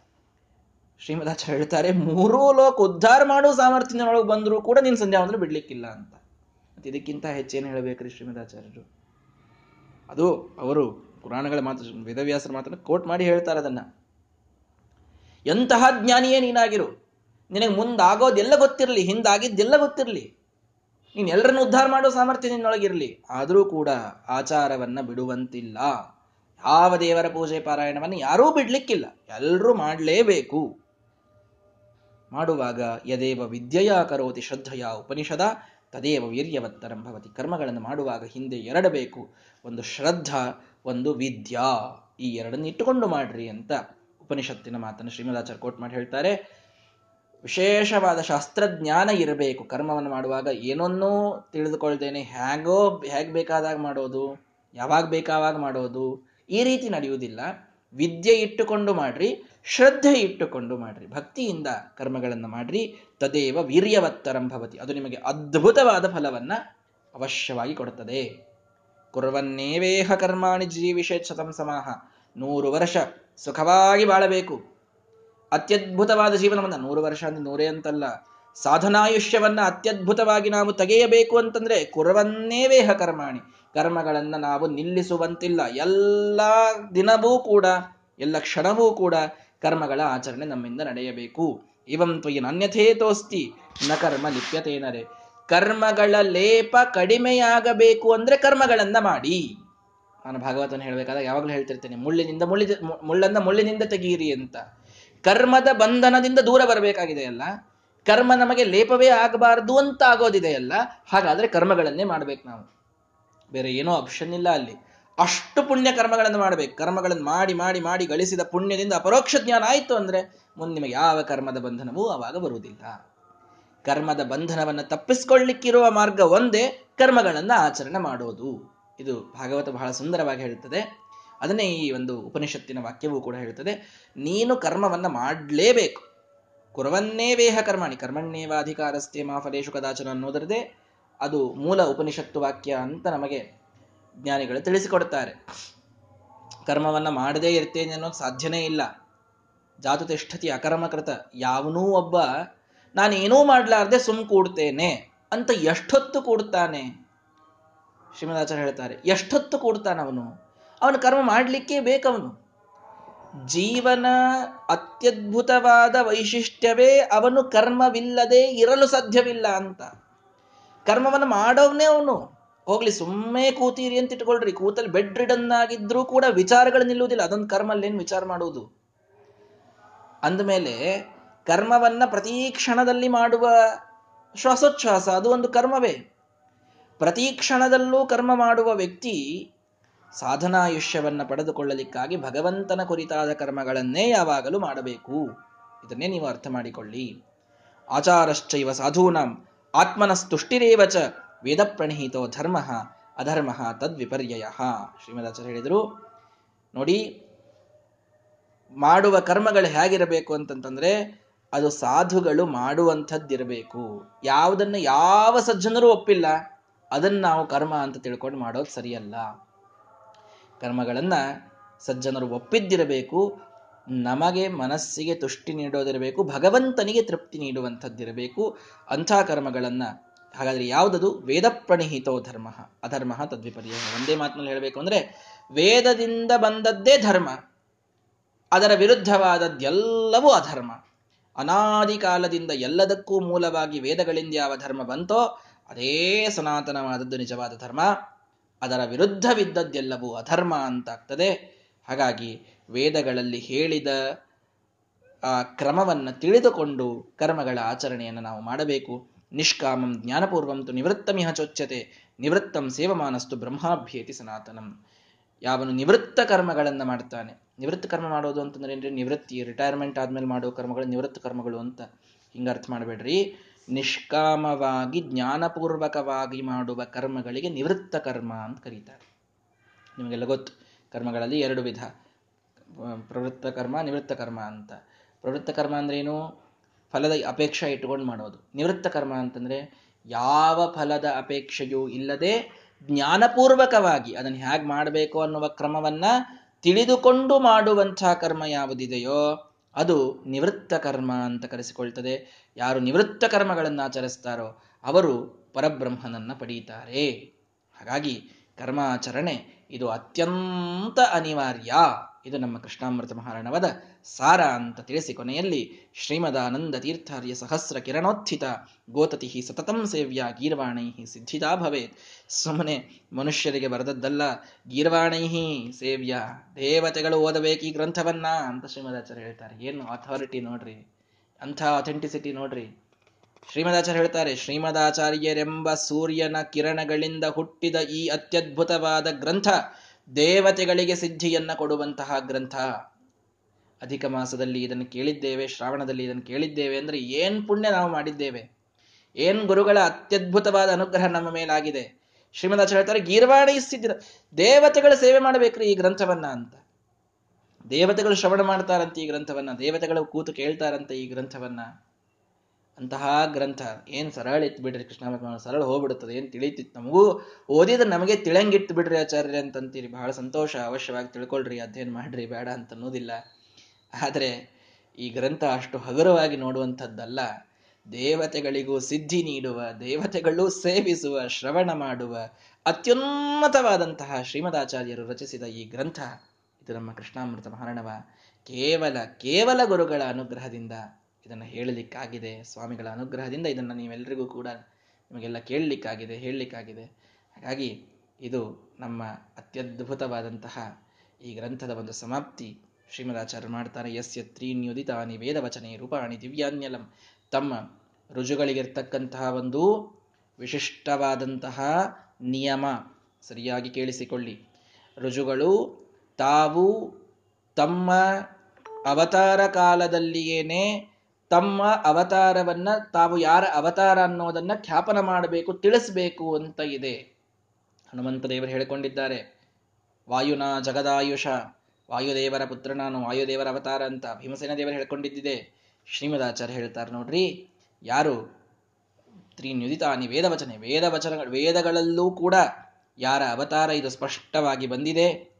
ಶ್ರೀಮದಾಚಾರ್ಯ ಹೇಳ್ತಾರೆ, ಮೂರೂ ಲೋಕ ಉದ್ಧಾರ ಮಾಡೋ ಸಾಮರ್ಥ್ಯದೊಳಗೆ ಬಂದರೂ ಕೂಡ ನೀನು ಸಂಧ್ಯಾ ಬಿಡ್ಲಿಕ್ಕಿಲ್ಲ ಅಂತ. ಮತ್ತೆ ಇದಕ್ಕಿಂತ ಹೆಚ್ಚೇನು ಹೇಳಬೇಕ್ರಿ ಶ್ರೀಮದಾಚಾರ್ಯರು? ಅದು ಅವರು ಪುರಾಣಗಳ ಮಾತು, ವೇದವ್ಯಾಸರ ಮಾತನ್ನು ಕೋಟ್ ಮಾಡಿ ಹೇಳ್ತಾರೆ ಅದನ್ನ. ಎಂತಹ ಜ್ಞಾನಿಯೇ ನೀನಾಗಿರು, ನಿನಗೆ ಮುಂದಾಗೋದೆಲ್ಲ ಗೊತ್ತಿರಲಿ, ಹಿಂದಾಗಿದ್ದೆಲ್ಲ ಗೊತ್ತಿರಲಿ. ನೀನು ಎಲ್ಲರನ್ನು ಉದ್ಧಾರ ಮಾಡೋ ಸಾಮರ್ಥ್ಯ ನಿನ್ನೊಳಗಿರಲಿ. ಆದರೂ ಕೂಡ ಆಚಾರವನ್ನ ಬಿಡುವಂತಿಲ್ಲ. ಯಾವ ದೇವರ ಪೂಜೆ ಪಾರಾಯಣವನ್ನು ಯಾರೂ ಬಿಡ್ಲಿಕ್ಕಿಲ್ಲ. ಎಲ್ಲರೂ ಮಾಡಲೇಬೇಕು. ಮಾಡುವಾಗ ಯದೇವ ವಿದ್ಯೆಯ ಕರೋತಿ ಶ್ರದ್ಧೆಯ ಉಪನಿಷದ, ತದೇವ ವೀರ್ಯವತ್ತರಂ ಭವತಿ ಕರ್ಮಗಳನ್ನು ಮಾಡುವಾಗ ಹಿಂದೆ ಎರಡಬೇಕು, ಒಂದು ಶ್ರದ್ಧಾ, ಒಂದು ವಿದ್ಯಾ. ಈ ಎರಡನ್ನು ಇಟ್ಟುಕೊಂಡು ಮಾಡ್ರಿ ಅಂತ ಉಪನಿಷತ್ತಿನ ಮಾತನ್ನು ಶ್ರೀಮದಾಚಾರ್ಯ ಕೋಟ್ ಮಾಡಿ ಹೇಳ್ತಾರೆ. ವಿಶೇಷವಾದ ಶಾಸ್ತ್ರಜ್ಞಾನ ಇರಬೇಕು. ಕರ್ಮವನ್ನು ಮಾಡುವಾಗ ಏನನ್ನೂ ತಿಳಿದುಕೊಳ್ತೇನೆ ಹೇಗೋ ಹೇಗೆ ಬೇಕಾದಾಗ ಮಾಡೋದು, ಯಾವಾಗ ಬೇಕಾವಾಗ ಮಾಡೋದು, ಈ ರೀತಿ ನಡೆಯುವುದಿಲ್ಲ. ವಿದ್ಯೆ ಇಟ್ಟುಕೊಂಡು ಮಾಡ್ರಿ. ಶ್ರದ್ಧೆ ಇಟ್ಟುಕೊಂಡು ಮಾಡ್ರಿ, ಭಕ್ತಿಯಿಂದ ಕರ್ಮಗಳನ್ನು ಮಾಡ್ರಿ, ತದೇವ ವೀರ್ಯವತ್ತರಂ ಭವತಿ. ಅದು ನಿಮಗೆ ಅದ್ಭುತವಾದ ಫಲವನ್ನ ಅವಶ್ಯವಾಗಿ ಕೊಡುತ್ತದೆ ಕುರ್ವನ್ನೇವೇಹ ಕರ್ಮಾಣಿ ಜೀವಿಷೇ ಶತಂ ಸಮಾಹ. ನೂರು ವರ್ಷ ಸುಖವಾಗಿ ಬಾಳಬೇಕು. ಅತ್ಯದ್ಭುತವಾದ ಜೀವನವನ್ನ, ನೂರು ವರ್ಷ ಅಂದ್ರೆ ನೂರೇ ಅಂತಲ್ಲ. ಸಾಧನಾಯುಷ್ಯವನ್ನ ಅತ್ಯದ್ಭುತವಾಗಿ ನಾವು ತೆಗೆಯಬೇಕು ಅಂತಂದ್ರೆ ಕುರವನ್ನೇವೇಹ ಕರ್ಮಾಣಿ. ಕರ್ಮಗಳನ್ನ ನಾವು ನಿಲ್ಲಿಸುವಂತಿಲ್ಲ. ಎಲ್ಲ ದಿನವೂ ಕೂಡ, ಎಲ್ಲ ಕ್ಷಣವೂ ಕೂಡ ಕರ್ಮಗಳ ಆಚರಣೆ ನಮ್ಮಿಂದ ನಡೆಯಬೇಕು. ಇವಂ ತ್ವಯಿನ ಅನ್ಯಥೇತೋಸ್ತಿ ನ ಕರ್ಮ ಲಿಪ್ಯತೇನರೆ. ಕರ್ಮಗಳ ಲೇಪ ಕಡಿಮೆಯಾಗಬೇಕು ಅಂದ್ರೆ ಕರ್ಮಗಳನ್ನ ಮಾಡಿ. ನಾನು ಭಾಗವತನ ಹೇಳ್ಬೇಕಾದಾಗ ಯಾವಾಗಲೂ ಹೇಳ್ತಿರ್ತೇನೆ, ಮುಳ್ಳಿನಿಂದ ಮುಳ್ಳಿ ಮುಳ್ಳನ್ನ ಮುಳ್ಳಿನಿಂದ ತೆಗೀರಿ ಅಂತ. ಕರ್ಮದ ಬಂಧನದಿಂದ ದೂರ ಬರಬೇಕಾಗಿದೆ ಅಲ್ಲ? ಕರ್ಮ ನಮಗೆ ಲೇಪವೇ ಆಗಬಾರದು ಅಂತ ಆಗೋದಿದೆಯಲ್ಲ ಹಾಗಾದ್ರೆ ಕರ್ಮಗಳನ್ನೇ ಮಾಡ್ಬೇಕು ನಾವು. ಬೇರೆ ಏನೋ ಆಪ್ಷನ್ ಇಲ್ಲ ಅಲ್ಲಿ. ಅಷ್ಟು ಪುಣ್ಯ ಕರ್ಮಗಳನ್ನು ಮಾಡಬೇಕು. ಕರ್ಮಗಳನ್ನು ಮಾಡಿ ಮಾಡಿ ಮಾಡಿ ಗಳಿಸಿದ ಪುಣ್ಯದಿಂದ ಅಪರೋಕ್ಷ ಜ್ಞಾನ ಆಯಿತು ಅಂದರೆ ಮುಂದೆ ನಿಮಗೆ ಯಾವ ಕರ್ಮದ ಬಂಧನವೂ ಅವಾಗ ಬರುವುದಿಲ್ಲ. ಕರ್ಮದ ಬಂಧನವನ್ನು ತಪ್ಪಿಸಿಕೊಳ್ಳಿಕ್ಕಿರುವ ಮಾರ್ಗ ಒಂದೇ ಕರ್ಮಗಳನ್ನು ಆಚರಣೆ ಮಾಡೋದು. ಇದು ಭಾಗವತ ಬಹಳ ಸುಂದರವಾಗಿ ಹೇಳುತ್ತದೆ. ಅದನ್ನೇ ಈ ಒಂದು ಉಪನಿಷತ್ತಿನ ವಾಕ್ಯವೂ ಕೂಡ ಹೇಳುತ್ತದೆ. ನೀನು ಕರ್ಮವನ್ನು ಮಾಡಲೇಬೇಕು. ಕುರವನ್ನೇ ವೇಹ ಕರ್ಮಾಣಿ. ಕರ್ಮಣ್ಯೇವಾಧಿಕಾರಸ್ಥೆ ಮಾ ಫಲೇಶು ಕದಾಚನ ಅನ್ನೋದರದೇ ಅದು ಮೂಲ ಉಪನಿಷತ್ತು ವಾಕ್ಯ ಅಂತ ನಮಗೆ ಜ್ಞಾನಿಗಳು ತಿಳಿಸಿಕೊಡ್ತಾರೆ ಕರ್ಮವನ್ನ ಮಾಡದೇ ಇರ್ತೇನೆ ಅನ್ನೋದು ಸಾಧ್ಯನೇ ಇಲ್ಲ. ಜಾತು ತಿಷ್ಠತಿ ಅಕರ್ಮಕೃತ. ಯಾವನೂ ಒಬ್ಬ, ನಾನೇನೂ ಮಾಡಲಾರ್ದೆ ಸುಮ್ ಕೂಡ್ತೇನೆ ಅಂತ ಎಷ್ಟೊತ್ತು ಕೂಡ್ತಾನೆ ಶ್ರೀಮದಾಚಾರ್ಯ ಹೇಳ್ತಾರೆ, ಎಷ್ಟೊತ್ತು ಕೂಡ್ತಾನ ಅವನು? ಅವನು ಕರ್ಮ ಮಾಡಲಿಕ್ಕೆ ಬೇಕವನು. ಜೀವನ ಅತ್ಯದ್ಭುತವಾದ ವೈಶಿಷ್ಟ್ಯವೇ ಅವನು ಕರ್ಮವಿಲ್ಲದೆ ಇರಲು ಸಾಧ್ಯವಿಲ್ಲ ಅಂತ. ಕರ್ಮವನ್ನು ಮಾಡೋವನೇ ಅವನು. ಹೋಗ್ಲಿ, ಸುಮ್ಮನೆ ಕೂತೀರಿ ಅಂತ ಇಟ್ಕೊಳ್ರಿ. ಕೂತಲ್ಲಿ ಬೆಡ್ ರಿಡನ್ ಆಗಿದ್ರೂ ಕೂಡ ವಿಚಾರಗಳು ನಿಲ್ಲುವುದಿಲ್ಲ. ಅದೊಂದು ಕರ್ಮಲ್ಲೇನು ವಿಚಾರ ಮಾಡುವುದು ಅಂದಮೇಲೆ, ಕರ್ಮವನ್ನ ಪ್ರತಿ ಕ್ಷಣದಲ್ಲಿ ಮಾಡುವ ಶ್ವಾಸೋಚ್ಛ್ವಾಸ, ಅದು ಒಂದು ಕರ್ಮವೇ. ಪ್ರತಿ ಕ್ಷಣದಲ್ಲೂ ಕರ್ಮ ಮಾಡುವ ವ್ಯಕ್ತಿ ಸಾಧನಾಯುಷ್ಯವನ್ನು ಪಡೆದುಕೊಳ್ಳಲಿಕ್ಕಾಗಿ ಭಗವಂತನ ಕುರಿತಾದ ಕರ್ಮಗಳನ್ನೇ ಯಾವಾಗಲೂ ಮಾಡಬೇಕು. ಇದನ್ನೇ ನೀವು ಅರ್ಥ ಮಾಡಿಕೊಳ್ಳಿ. ಆಚಾರಶ್ಚೈವ ಸಾಧೂನಾಂ, ಆತ್ಮನಸ್ತುಷ್ಟಿರೇವ ವೇದ ಪ್ರಣಿಹಿತೋ ಧರ್ಮ ಅಧರ್ಮ ತದ್ವಿಪರ್ಯಯ. ಶ್ರೀಮದಾಚಾರ್ಯ ಹೇಳಿದರು, ನೋಡಿ, ಮಾಡುವ ಕರ್ಮಗಳು ಹೇಗಿರಬೇಕು ಅಂತಂತಂದ್ರೆ, ಅದು ಸಾಧುಗಳು ಮಾಡುವಂಥದ್ದಿರಬೇಕು. ಯಾವುದನ್ನು ಯಾವ ಸಜ್ಜನರು ಒಪ್ಪಿಲ್ಲ, ಅದನ್ನು ನಾವು ಕರ್ಮ ಅಂತ ತಿಳ್ಕೊಂಡು ಮಾಡೋದು ಸರಿಯಲ್ಲ. ಕರ್ಮಗಳನ್ನು ಸಜ್ಜನರು ಒಪ್ಪಿದ್ದಿರಬೇಕು, ನಮಗೆ ಮನಸ್ಸಿಗೆ ತುಷ್ಟಿ ನೀಡೋದಿರಬೇಕು, ಭಗವಂತನಿಗೆ ತೃಪ್ತಿ ನೀಡುವಂಥದ್ದಿರಬೇಕು, ಅಂಥ ಕರ್ಮಗಳನ್ನ ಹಾಗಾದ್ರೆ ಯಾವುದದು? ವೇದ ಪ್ರಣಿಹಿತೋ ಧರ್ಮ. ಅಧರ್ಮ ತದ್ವಿಪರ್ಯ ಒಂದೇ ಮಾತಿನಲ್ಲಿ ಹೇಳಬೇಕು ಅಂದ್ರೆ ವೇದದಿಂದ ಬಂದದ್ದೇ ಧರ್ಮ. ಅದರ ವಿರುದ್ಧವಾದದ್ದೆಲ್ಲವೂ ಅಧರ್ಮ. ಅನಾದಿ ಕಾಲದಿಂದ ಎಲ್ಲದಕ್ಕೂ ಮೂಲವಾಗಿ ವೇದಗಳಿಂದ ಯಾವ ಧರ್ಮ ಬಂತೋ ಅದೇ ಸನಾತನವಾದದ್ದು ನಿಜವಾದ ಧರ್ಮ. ಅದರ ವಿರುದ್ಧವಿದ್ದದ್ದೆಲ್ಲವೂ ಅಧರ್ಮ ಅಂತಾಗ್ತದೆ. ಹಾಗಾಗಿ ವೇದಗಳಲ್ಲಿ ಹೇಳಿದ ಆ ಕ್ರಮವನ್ನು ತಿಳಿದುಕೊಂಡು ಕರ್ಮಗಳ ಆಚರಣೆಯನ್ನು ನಾವು ಮಾಡಬೇಕು. ನಿಷ್ಕಾಮಂ ಜ್ಞಾನಪೂರ್ವಂ ತು ನಿವೃತ್ತಮಿಹ ಚೊಚ್ಚತೆ ನಿವೃತ್ತಂ ಸೇವಮಾನಸ್ತು ಬ್ರಹ್ಮಾಭ್ಯೇತಿ ಸನಾತನಂ. ಯಾವನು ನಿವೃತ್ತ ಕರ್ಮಗಳನ್ನು ಮಾಡ್ತಾನೆ. ನಿವೃತ್ತ ಕರ್ಮ ಮಾಡೋದು ಅಂತಂದ್ರೆ ಏನ್ರಿ? ನಿವೃತ್ತಿ ರಿಟೈರ್ಮೆಂಟ್ ಆದ್ಮೇಲೆ ಮಾಡೋ ಕರ್ಮಗಳು, ನಿವೃತ್ತ ಕರ್ಮಗಳು ಅಂತ ಹಿಂಗ ಅರ್ಥ ಮಾಡಬೇಡ್ರಿ. ನಿಷ್ಕಾಮವಾಗಿ, ಜ್ಞಾನಪೂರ್ವಕವಾಗಿ ಮಾಡುವ ಕರ್ಮಗಳಿಗೆ ನಿವೃತ್ತ ಕರ್ಮ ಅಂತ ಕರೀತಾರೆ. ನಿಮಗೆಲ್ಲ ಗೊತ್ತು. ಕರ್ಮಗಳಲ್ಲಿ ಎರಡು ವಿಧ. ಪ್ರವೃತ್ತ ಕರ್ಮ, ನಿವೃತ್ತ ಕರ್ಮ ಅಂತ. ಪ್ರವೃತ್ತ ಕರ್ಮ ಅಂದ್ರೇನು ಫಲದ ಅಪೇಕ್ಷೆ ಇಟ್ಟುಕೊಂಡು ಮಾಡೋದು. ನಿವೃತ್ತ ಕರ್ಮ ಅಂತಂದ್ರೆ ಯಾವ ಫಲದ ಅಪೇಕ್ಷೆಯೂ ಇಲ್ಲದೆ ಜ್ಞಾನಪೂರ್ವಕವಾಗಿ ಅದನ್ನು ಹೇಗೆ ಮಾಡಬೇಕು ಅನ್ನುವ ಕ್ರಮವನ್ನ ತಿಳಿದುಕೊಂಡು ಮಾಡುವಂತಹ ಕರ್ಮ ಯಾವುದಿದೆಯೋ ಅದು ನಿವೃತ್ತ ಕರ್ಮ ಅಂತ ಕರೆಸಿಕೊಳ್ತದೆ. ಯಾರು ನಿವೃತ್ತ ಕರ್ಮಗಳನ್ನು ಆಚರಿಸ್ತಾರೋ ಅವರು ಪರಬ್ರಹ್ಮನನ್ನ ಪಡೀತಾರೆ. ಹಾಗಾಗಿ ಕರ್ಮಾಚರಣೆ ಇದು ಅತ್ಯಂತ ಅನಿವಾರ್ಯ. ಇದು ನಮ್ಮ ಕೃಷ್ಣಾಮೃತ ಮಹಾರಾಣವದ ಸಾರ ಅಂತ ತಿಳಿಸಿ ಕೊನೆಯಲ್ಲಿ ಶ್ರೀಮದಾನಂದ ತೀರ್ಥಾರ್ಯ ಸಹಸ್ರ ಕಿರಣೋತ್ಥಿತ ಗೋತತಿ ಸತತಂ ಸೇವ್ಯ ಗೀರ್ವಾಣೈ ಸಿದ್ಧಿತಾ ಭವೇತ್. ಸುಮ್ಮನೆ ಮನುಷ್ಯರಿಗೆ ಬರೆದದ್ದಲ್ಲ ಗೀರ್ವಾಣೈ ಸೇವ್ಯ, ದೇವತೆಗಳು ಓದಬೇಕು ಈ ಗ್ರಂಥವನ್ನ ಅಂತ ಶ್ರೀಮದಾಚಾರ್ಯ ಹೇಳ್ತಾರೆ. ಏನು ಅಥಾರಿಟಿ ನೋಡ್ರಿ, ಅಂಥ ಅಥೆಂಟಿಸಿಟಿ ನೋಡ್ರಿ. ಶ್ರೀಮದಾಚಾರ್ಯ ಹೇಳ್ತಾರೆ, ಶ್ರೀಮದಾಚಾರ್ಯರೆಂಬ ಸೂರ್ಯನ ಕಿರಣಗಳಿಂದ ಹುಟ್ಟಿದ ಈ ಅತ್ಯದ್ಭುತವಾದ ಗ್ರಂಥ ದೇವತೆಗಳಿಗೆ ಸಿದ್ಧಿಯನ್ನ ಕೊಡುವಂತಹ ಗ್ರಂಥ. ಅಧಿಕ ಮಾಸದಲ್ಲಿ ಇದನ್ನು ಕೇಳಿದ್ದೇವೆ, ಶ್ರಾವಣದಲ್ಲಿ ಇದನ್ನು ಕೇಳಿದ್ದೇವೆ ಅಂದ್ರೆ ಏನ್ ಪುಣ್ಯ ನಾವು ಮಾಡಿದ್ದೇವೆ. ಏನ್ ಗುರುಗಳ ಅತ್ಯದ್ಭುತವಾದ ಅನುಗ್ರಹ ನಮ್ಮ ಮೇಲಾಗಿದೆ. ಶ್ರೀಮದಾಚಾರ್ಯ ಹೇಳ್ತಾರೆ ಗೀರ್ವಾಣಿ ಸಿದ್ಧ ದೇವತೆಗಳ ಸೇವೆ ಮಾಡಬೇಕ್ರಿ ಈ ಗ್ರಂಥವನ್ನ ಅಂತ. ದೇವತೆಗಳು ಶ್ರವಣ ಮಾಡ್ತಾರಂತೆ ಈ ಗ್ರಂಥವನ್ನ, ದೇವತೆಗಳು ಕೂತು ಕೇಳ್ತಾರಂತೆ ಈ ಗ್ರಂಥವನ್ನ. ಅಂತಹ ಗ್ರಂಥ. ಏನ್ ಸರಳ ಇತ್ತು ಬಿಡ್ರಿ ಕೃಷ್ಣ ಸರಳ ಹೋಗ್ಬಿಡುತ್ತದೆ, ಏನ್ ತಿಳಿತಿತ್ತು ನಮಗೂ? ಓದಿದ್ರೆ ನಮಗೆ ತಿಳಂಗಿತ್ತು ಬಿಡ್ರಿ ಆಚಾರ್ಯ ಅಂತಂತೀರಿ, ಬಹಳ ಸಂತೋಷ ಅವಶ್ಯವಾಗಿ ತಿಳ್ಕೊಳ್ರಿ, ಅಧ್ಯಯನ ಮಾಡ್ರಿ, ಬೇಡ ಅಂತ ಅನ್ನೋದಿಲ್ಲ. ಆದರೆ ಈ ಗ್ರಂಥ ಅಷ್ಟು ಹಗುರವಾಗಿ ನೋಡುವಂಥದ್ದಲ್ಲ. ದೇವತೆಗಳಿಗೂ ಸಿದ್ಧಿ ನೀಡುವ, ದೇವತೆಗಳು ಸೇವಿಸುವ, ಶ್ರವಣ ಮಾಡುವ, ಅತ್ಯುನ್ನತವಾದಂತಹ ಶ್ರೀಮದಾಚಾರ್ಯರು ರಚಿಸಿದ ಈ ಗ್ರಂಥ. ಇದು ನಮ್ಮ ಕೃಷ್ಣಾಮೃತ ಮಹಾರಣವ. ಕೇವಲ ಕೇವಲ ಗುರುಗಳ ಅನುಗ್ರಹದಿಂದ ಇದನ್ನು ಹೇಳಲಿಕ್ಕಾಗಿದೆ. ಸ್ವಾಮಿಗಳ ಅನುಗ್ರಹದಿಂದ ಇದನ್ನು ನೀವೆಲ್ಲರಿಗೂ ಕೂಡ ನಿಮಗೆಲ್ಲ ಕೇಳಲಿಕ್ಕಾಗಿದೆ, ಹೇಳಲಿಕ್ಕಾಗಿದೆ. ಹಾಗಾಗಿ ಇದು ನಮ್ಮ ಅತ್ಯದ್ಭುತವಾದಂತಹ ಈ ಗ್ರಂಥದ ಒಂದು ಸಮಾಪ್ತಿ. ಶ್ರೀಮದಾಚಾರ್ಯ ಮಾಡ್ತಾರೆ, ಯಸ್ಯ ತ್ರೀನ್ಯುದಿತಾನಿ ವೇದವಚನೆ ರೂಪಾಣಿ ದಿವ್ಯಾನ್ಯಲಂ. ತಮ್ಮ ರುಜುಗಳಿಗಿರ್ತಕ್ಕಂತಹ ಒಂದು ವಿಶಿಷ್ಟವಾದಂತಹ ನಿಯಮ ಸರಿಯಾಗಿ ಕೇಳಿಸಿಕೊಳ್ಳಿ. ರುಜುಗಳು ತಾವು ತಮ್ಮ ಅವತಾರ ಕಾಲದಲ್ಲಿಯೇನೆ ತಮ್ಮ ಅವತಾರವನ್ನ ತಾವು ಯಾರ ಅವತಾರ ಅನ್ನೋದನ್ನ ಖ್ಯಾಪನ ಮಾಡಬೇಕು, ತಿಳಿಸಬೇಕು ಅಂತ ಇದೆ. ಹನುಮಂತ ದೇವರು ಹೇಳಿಕೊಂಡಿದ್ದಾರೆ. ವಾಯುನ ಜಗದಾಯುಷ, ವಾಯುದೇವರ ಪುತ್ರ ನಾನು ವಾಯುದೇವರ ಅವತಾರ ಅಂತ ಭೀಮಸೇನ ದೇವರು ಹೇಳ್ಕೊಂಡಿದ್ದಿದೆ. ಶ್ರೀಮದಾಚಾರ್ಯ ಹೇಳ್ತಾರೆ ನೋಡ್ರಿ, ಯಾರು? ತ್ರಿನ್ಯುದಿತಾನಿ ವೇದವಚನೆ ವೇದವಚನ ವೇದಗಳಲ್ಲೂ ಕೂಡ ಯಾರ ಅವತಾರ ಇದು ಸ್ಪಷ್ಟವಾಗಿ ಬಂದಿದೆ.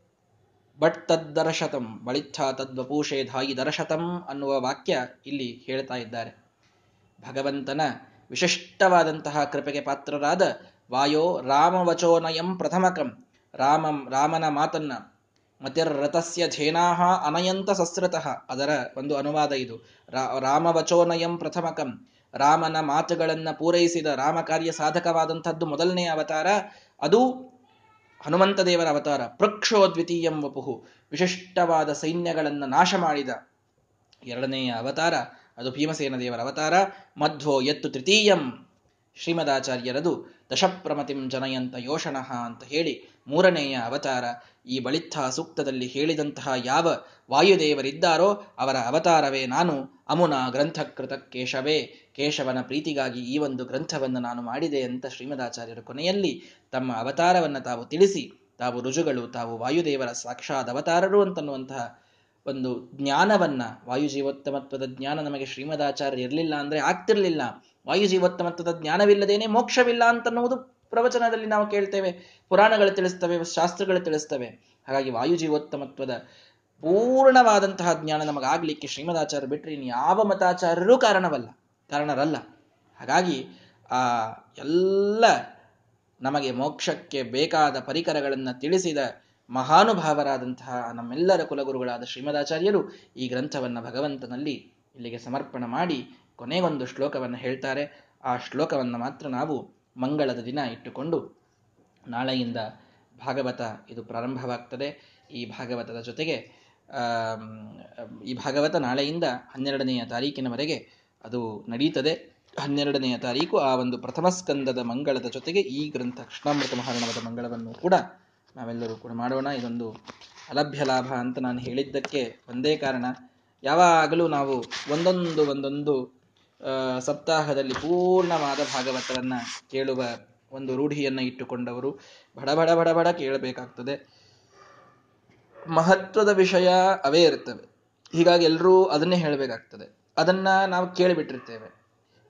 ಬಟ್ ತದ್ದರ್ಶತಂ ಬಳಿತ್ಥ ತದ್ವಪೂಷೆ ಧಾಯಿ ದರ್ಶತಂ ಅನ್ನುವ ವಾಕ್ಯ ಇಲ್ಲಿ ಹೇಳ್ತಾ ಇದ್ದಾರೆ. ಭಗವಂತನ ವಿಶಿಷ್ಟವಾದಂತಹ ಕೃಪೆಗೆ ಪಾತ್ರರಾದ ವಾಯೋ ರಾಮವಚೋನಯಂ ಪ್ರಥಮಕಂ, ರಾಮಂ ರಾಮನ ಮಾತನ್ನ ಮತಿರ್ರತಸ್ಯ ಧೇನಾಹ ಅನಯಂತ ಸಸ್ರತಃ, ಅದರ ಒಂದು ಅನುವಾದ ಇದು. ರಾಮವಚೋನಯಂ ಪ್ರಥಮಕಂ, ರಾಮನ ಮಾತುಗಳನ್ನ ಪೂರೈಸಿದ ರಾಮ ಕಾರ್ಯ ಸಾಧಕವಾದಂಥದ್ದು ಮೊದಲನೇ ಅವತಾರ, ಅದು ಹನುಮಂತ ದೇವರ ಅವತಾರ, ಪ್ರಕ್ಷೋದ್ವಿತೀಯಂ ವಪುಹು, ವಿಶಿಷ್ಟವಾದ ಸೈನ್ಯಗಳನ್ನು ನಾಶ ಮಾಡಿದ ಎರಡನೆಯ ಅವತಾರ, ಅದು ಭೀಮಸೇನ ದೇವರ ಅವತಾರ, ಮಧ್ವೋ ಎತ್ತು ತೃತೀಯಂ. ಶ್ರೀಮದಾಚಾರ್ಯರದು, ದಶಪ್ರಮತಿಂ ಜನಯಂತ ಯೋಷಣಃ ಅಂತ ಹೇಳಿ ಮೂರನೆಯ ಅವತಾರ. ಈ ಬಳಿತ್ಥ ಸೂಕ್ತದಲ್ಲಿ ಹೇಳಿದಂತಹ ಯಾವ ವಾಯುದೇವರಿದ್ದಾರೋ ಅವರ ಅವತಾರವೇ ನಾನು, ಅಮುನ ಗ್ರಂಥಕೃತ ಕೇಶವೇ ಕೇಶವನ ಪ್ರೀತಿಗಾಗಿ ಈ ಒಂದು ಗ್ರಂಥವನ್ನು ನಾನು ಮಾಡಿದೆ ಅಂತ ಶ್ರೀಮದಾಚಾರ್ಯರು ಕೊನೆಯಲ್ಲಿ ತಮ್ಮ ಅವತಾರವನ್ನು ತಾವು ತಿಳಿಸಿ, ತಾವು ರುಜುಗಳು ತಾವು ವಾಯುದೇವರ ಸಾಕ್ಷಾತ್ ಅವತಾರರು ಅಂತನ್ನುವಂತಹ ಒಂದು ಜ್ಞಾನವನ್ನ, ವಾಯುಜೀವೋತ್ತಮತ್ವದ ಜ್ಞಾನ ನಮಗೆ ಶ್ರೀಮದಾಚಾರ್ಯ ಇರಲಿಲ್ಲ ಅಂದ್ರೆ ಆಗ್ತಿರ್ಲಿಲ್ಲ. ವಾಯುಜೀವೋತ್ತಮತ್ವದ ಜ್ಞಾನವಿಲ್ಲದೇನೆ ಮೋಕ್ಷವಿಲ್ಲ ಅಂತನ್ನುವುದು ಪ್ರವಚನದಲ್ಲಿ ನಾವು ಕೇಳ್ತೇವೆ, ಪುರಾಣಗಳು ತಿಳಿಸ್ತವೆ, ಶಾಸ್ತ್ರಗಳು ತಿಳಿಸ್ತವೆ. ಹಾಗಾಗಿ ವಾಯುಜೀವೋತ್ತಮತ್ವದ ಪೂರ್ಣವಾದಂತಹ ಜ್ಞಾನ ನಮಗಾಗ್ಲಿಕ್ಕೆ ಶ್ರೀಮದಾಚಾರ್ಯ ಬಿಟ್ಟರೆ ಇನ್ನು ಯಾವ ಮತಾಚಾರ್ಯರೂ ಕಾರಣವಲ್ಲ. ಕಾರಣರಲ್ಲ. ಹಾಗಾಗಿ ಆ ಎಲ್ಲ ನಮಗೆ ಮೋಕ್ಷಕ್ಕೆ ಬೇಕಾದ ಪರಿಕರಗಳನ್ನು ತಿಳಿಸಿದ ಮಹಾನುಭಾವರಾದಂತಹ ನಮ್ಮೆಲ್ಲರ ಕುಲಗುರುಗಳಾದ ಶ್ರೀಮದಾಚಾರ್ಯರು ಈ ಗ್ರಂಥವನ್ನು ಭಗವಂತನಲ್ಲಿ ಇಲ್ಲಿಗೆ ಸಮರ್ಪಣ ಮಾಡಿ ಕೊನೆಗೊಂದು ಶ್ಲೋಕವನ್ನು ಹೇಳ್ತಾರೆ. ಆ ಶ್ಲೋಕವನ್ನು ಮಾತ್ರ ನಾವು ಮಂಗಳದ ದಿನ ಇಟ್ಟುಕೊಂಡು ನಾಳೆಯಿಂದ ಭಾಗವತ ಇದು ಪ್ರಾರಂಭವಾಗ್ತದೆ. ಈ ಭಾಗವತದ ಜೊತೆಗೆ ಈ ಭಾಗವತ ನಾಳೆಯಿಂದ ಹನ್ನೆರಡನೆಯ ತಾರೀಕಿನವರೆಗೆ ಅದು ನಡೀತದೆ. ಹನ್ನೆರಡನೆಯ ತಾರೀಕು ಆ ಒಂದು ಪ್ರಥಮ ಸ್ಕಂದದ ಮಂಗಳದ ಜೊತೆಗೆ ಈ ಗ್ರಂಥ ಕೃಷ್ಣಾಮೃತ ಮಹಾರಣವದ ಮಂಗಳವನ್ನು ಕೂಡ ನಾವೆಲ್ಲರೂ ಕೂಡ ಮಾಡೋಣ. ಇದೊಂದು ಅಲಭ್ಯ ಲಾಭ ಅಂತ ನಾನು ಹೇಳಿದ್ದಕ್ಕೆ ಒಂದೇ ಕಾರಣ. ಯಾವಾಗಲೂ ನಾವು ಒಂದೊಂದು ಒಂದೊಂದು ಸಪ್ತಾಹದಲ್ಲಿ ಪೂರ್ಣವಾದ ಭಾಗವತರನ್ನ ಕೇಳುವ ಒಂದು ರೂಢಿಯನ್ನು ಇಟ್ಟುಕೊಂಡವರು ಬಡ ಬಡ ಬಡ ಬಡ ಕೇಳಬೇಕಾಗ್ತದೆ. ಮಹತ್ವದ ವಿಷಯ ಅವೇ ಇರ್ತವೆ. ಹೀಗಾಗಿ ಎಲ್ಲರೂ ಅದನ್ನೇ ಹೇಳಬೇಕಾಗ್ತದೆ. ಅದನ್ನ ನಾವು ಕೇಳಿಬಿಟ್ಟಿರ್ತೇವೆ.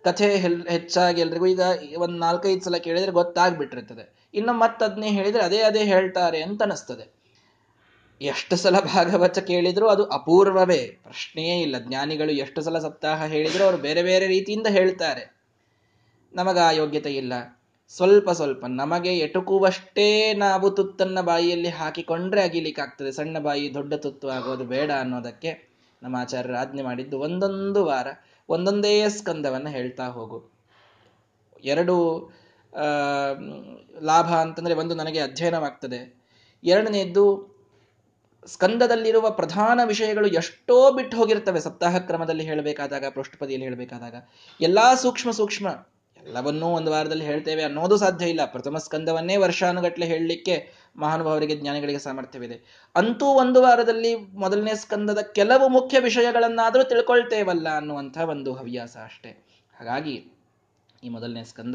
ಕಥೆ ಹೆಚ್ಚಾಗಿ ಎಲ್ರಿಗೂ ಈಗ ಒಂದ್ ನಾಲ್ಕೈದು ಸಲ ಕೇಳಿದ್ರೆ ಗೊತ್ತಾಗ್ಬಿಟ್ಟಿರ್ತದೆ. ಇನ್ನು ಮತ್ತದನ್ನೇ ಹೇಳಿದ್ರೆ ಅದೇ ಅದೇ ಹೇಳ್ತಾರೆ ಅಂತ ಅನಿಸ್ತದೆ. ಎಷ್ಟು ಸಲ ಭಾಗವತ ಕೇಳಿದ್ರು ಅದು ಅಪೂರ್ವವೇ, ಪ್ರಶ್ನೆಯೇ ಇಲ್ಲ. ಜ್ಞಾನಿಗಳು ಎಷ್ಟು ಸಲ ಸಪ್ತಾಹ ಹೇಳಿದ್ರು ಅವರು ಬೇರೆ ಬೇರೆ ರೀತಿಯಿಂದ ಹೇಳ್ತಾರೆ. ನಮಗ ಆ ಯೋಗ್ಯತೆ ಇಲ್ಲ. ಸ್ವಲ್ಪ ಸ್ವಲ್ಪ, ನಮಗೆ ಎಟುಕುವಷ್ಟೇ ನಾವು ತುತ್ತನ್ನ ಬಾಯಿಯಲ್ಲಿ ಹಾಕಿಕೊಂಡ್ರೆ ಅಗಿಲಿಕ್ಕಾಗ್ತದೆ. ಸಣ್ಣ ಬಾಯಿ ದೊಡ್ಡ ತುತ್ತು ಆಗೋದು ಬೇಡ ಅನ್ನೋದಕ್ಕೆ ನಮ್ಮ ಆಚಾರ್ಯರು ಆಜ್ಞೆ ಮಾಡಿದ್ದು ಒಂದೊಂದು ವಾರ ಒಂದೊಂದೇ ಸ್ಕಂದವನ್ನು ಹೇಳ್ತಾ ಹೋಗು. ಎರಡು ಲಾಭ ಅಂತಂದರೆ ಒಂದು ನನಗೆ ಅಧ್ಯಯನವಾಗ್ತದೆ. ಎರಡನೇದ್ದು, ಸ್ಕಂದದಲ್ಲಿರುವ ಪ್ರಧಾನ ವಿಷಯಗಳು ಎಷ್ಟೋ ಬಿಟ್ಟು ಹೋಗಿರ್ತವೆ. ಸಪ್ತಾಹ ಕ್ರಮದಲ್ಲಿ ಹೇಳಬೇಕಾದಾಗ, ಪೃಷ್ಠಪದಿಯಲ್ಲಿ ಹೇಳಬೇಕಾದಾಗ. ಎಲ್ಲ ಸೂಕ್ಷ್ಮ ಸೂಕ್ಷ್ಮ ಎಲ್ಲವನ್ನೂ ಒಂದು ವಾರದಲ್ಲಿ ಹೇಳ್ತೇವೆ ಅನ್ನೋದು ಸಾಧ್ಯ ಇಲ್ಲ. ಪ್ರಥಮ ಸ್ಕಂದವನ್ನೇ ವರ್ಷಾನುಗಟ್ಲೆ ಹೇಳಲಿಕ್ಕೆ ಮಹಾನುಭಾವರಿಗೆ ಜ್ಞಾನಿಗಳಿಗೆ ಸಾಮರ್ಥ್ಯವಿದೆ. ಅಂತೂ ಒಂದು ವಾರದಲ್ಲಿ ಮೊದಲನೇ ಸ್ಕಂದದ ಕೆಲವು ಮುಖ್ಯ ವಿಷಯಗಳನ್ನಾದರೂ ತಿಳ್ಕೊಳ್ತೇವಲ್ಲ ಅನ್ನುವಂಥ ಒಂದು ಹವ್ಯಾಸ ಅಷ್ಟೇ. ಹಾಗಾಗಿ ಈ ಮೊದಲನೇ ಸ್ಕಂದ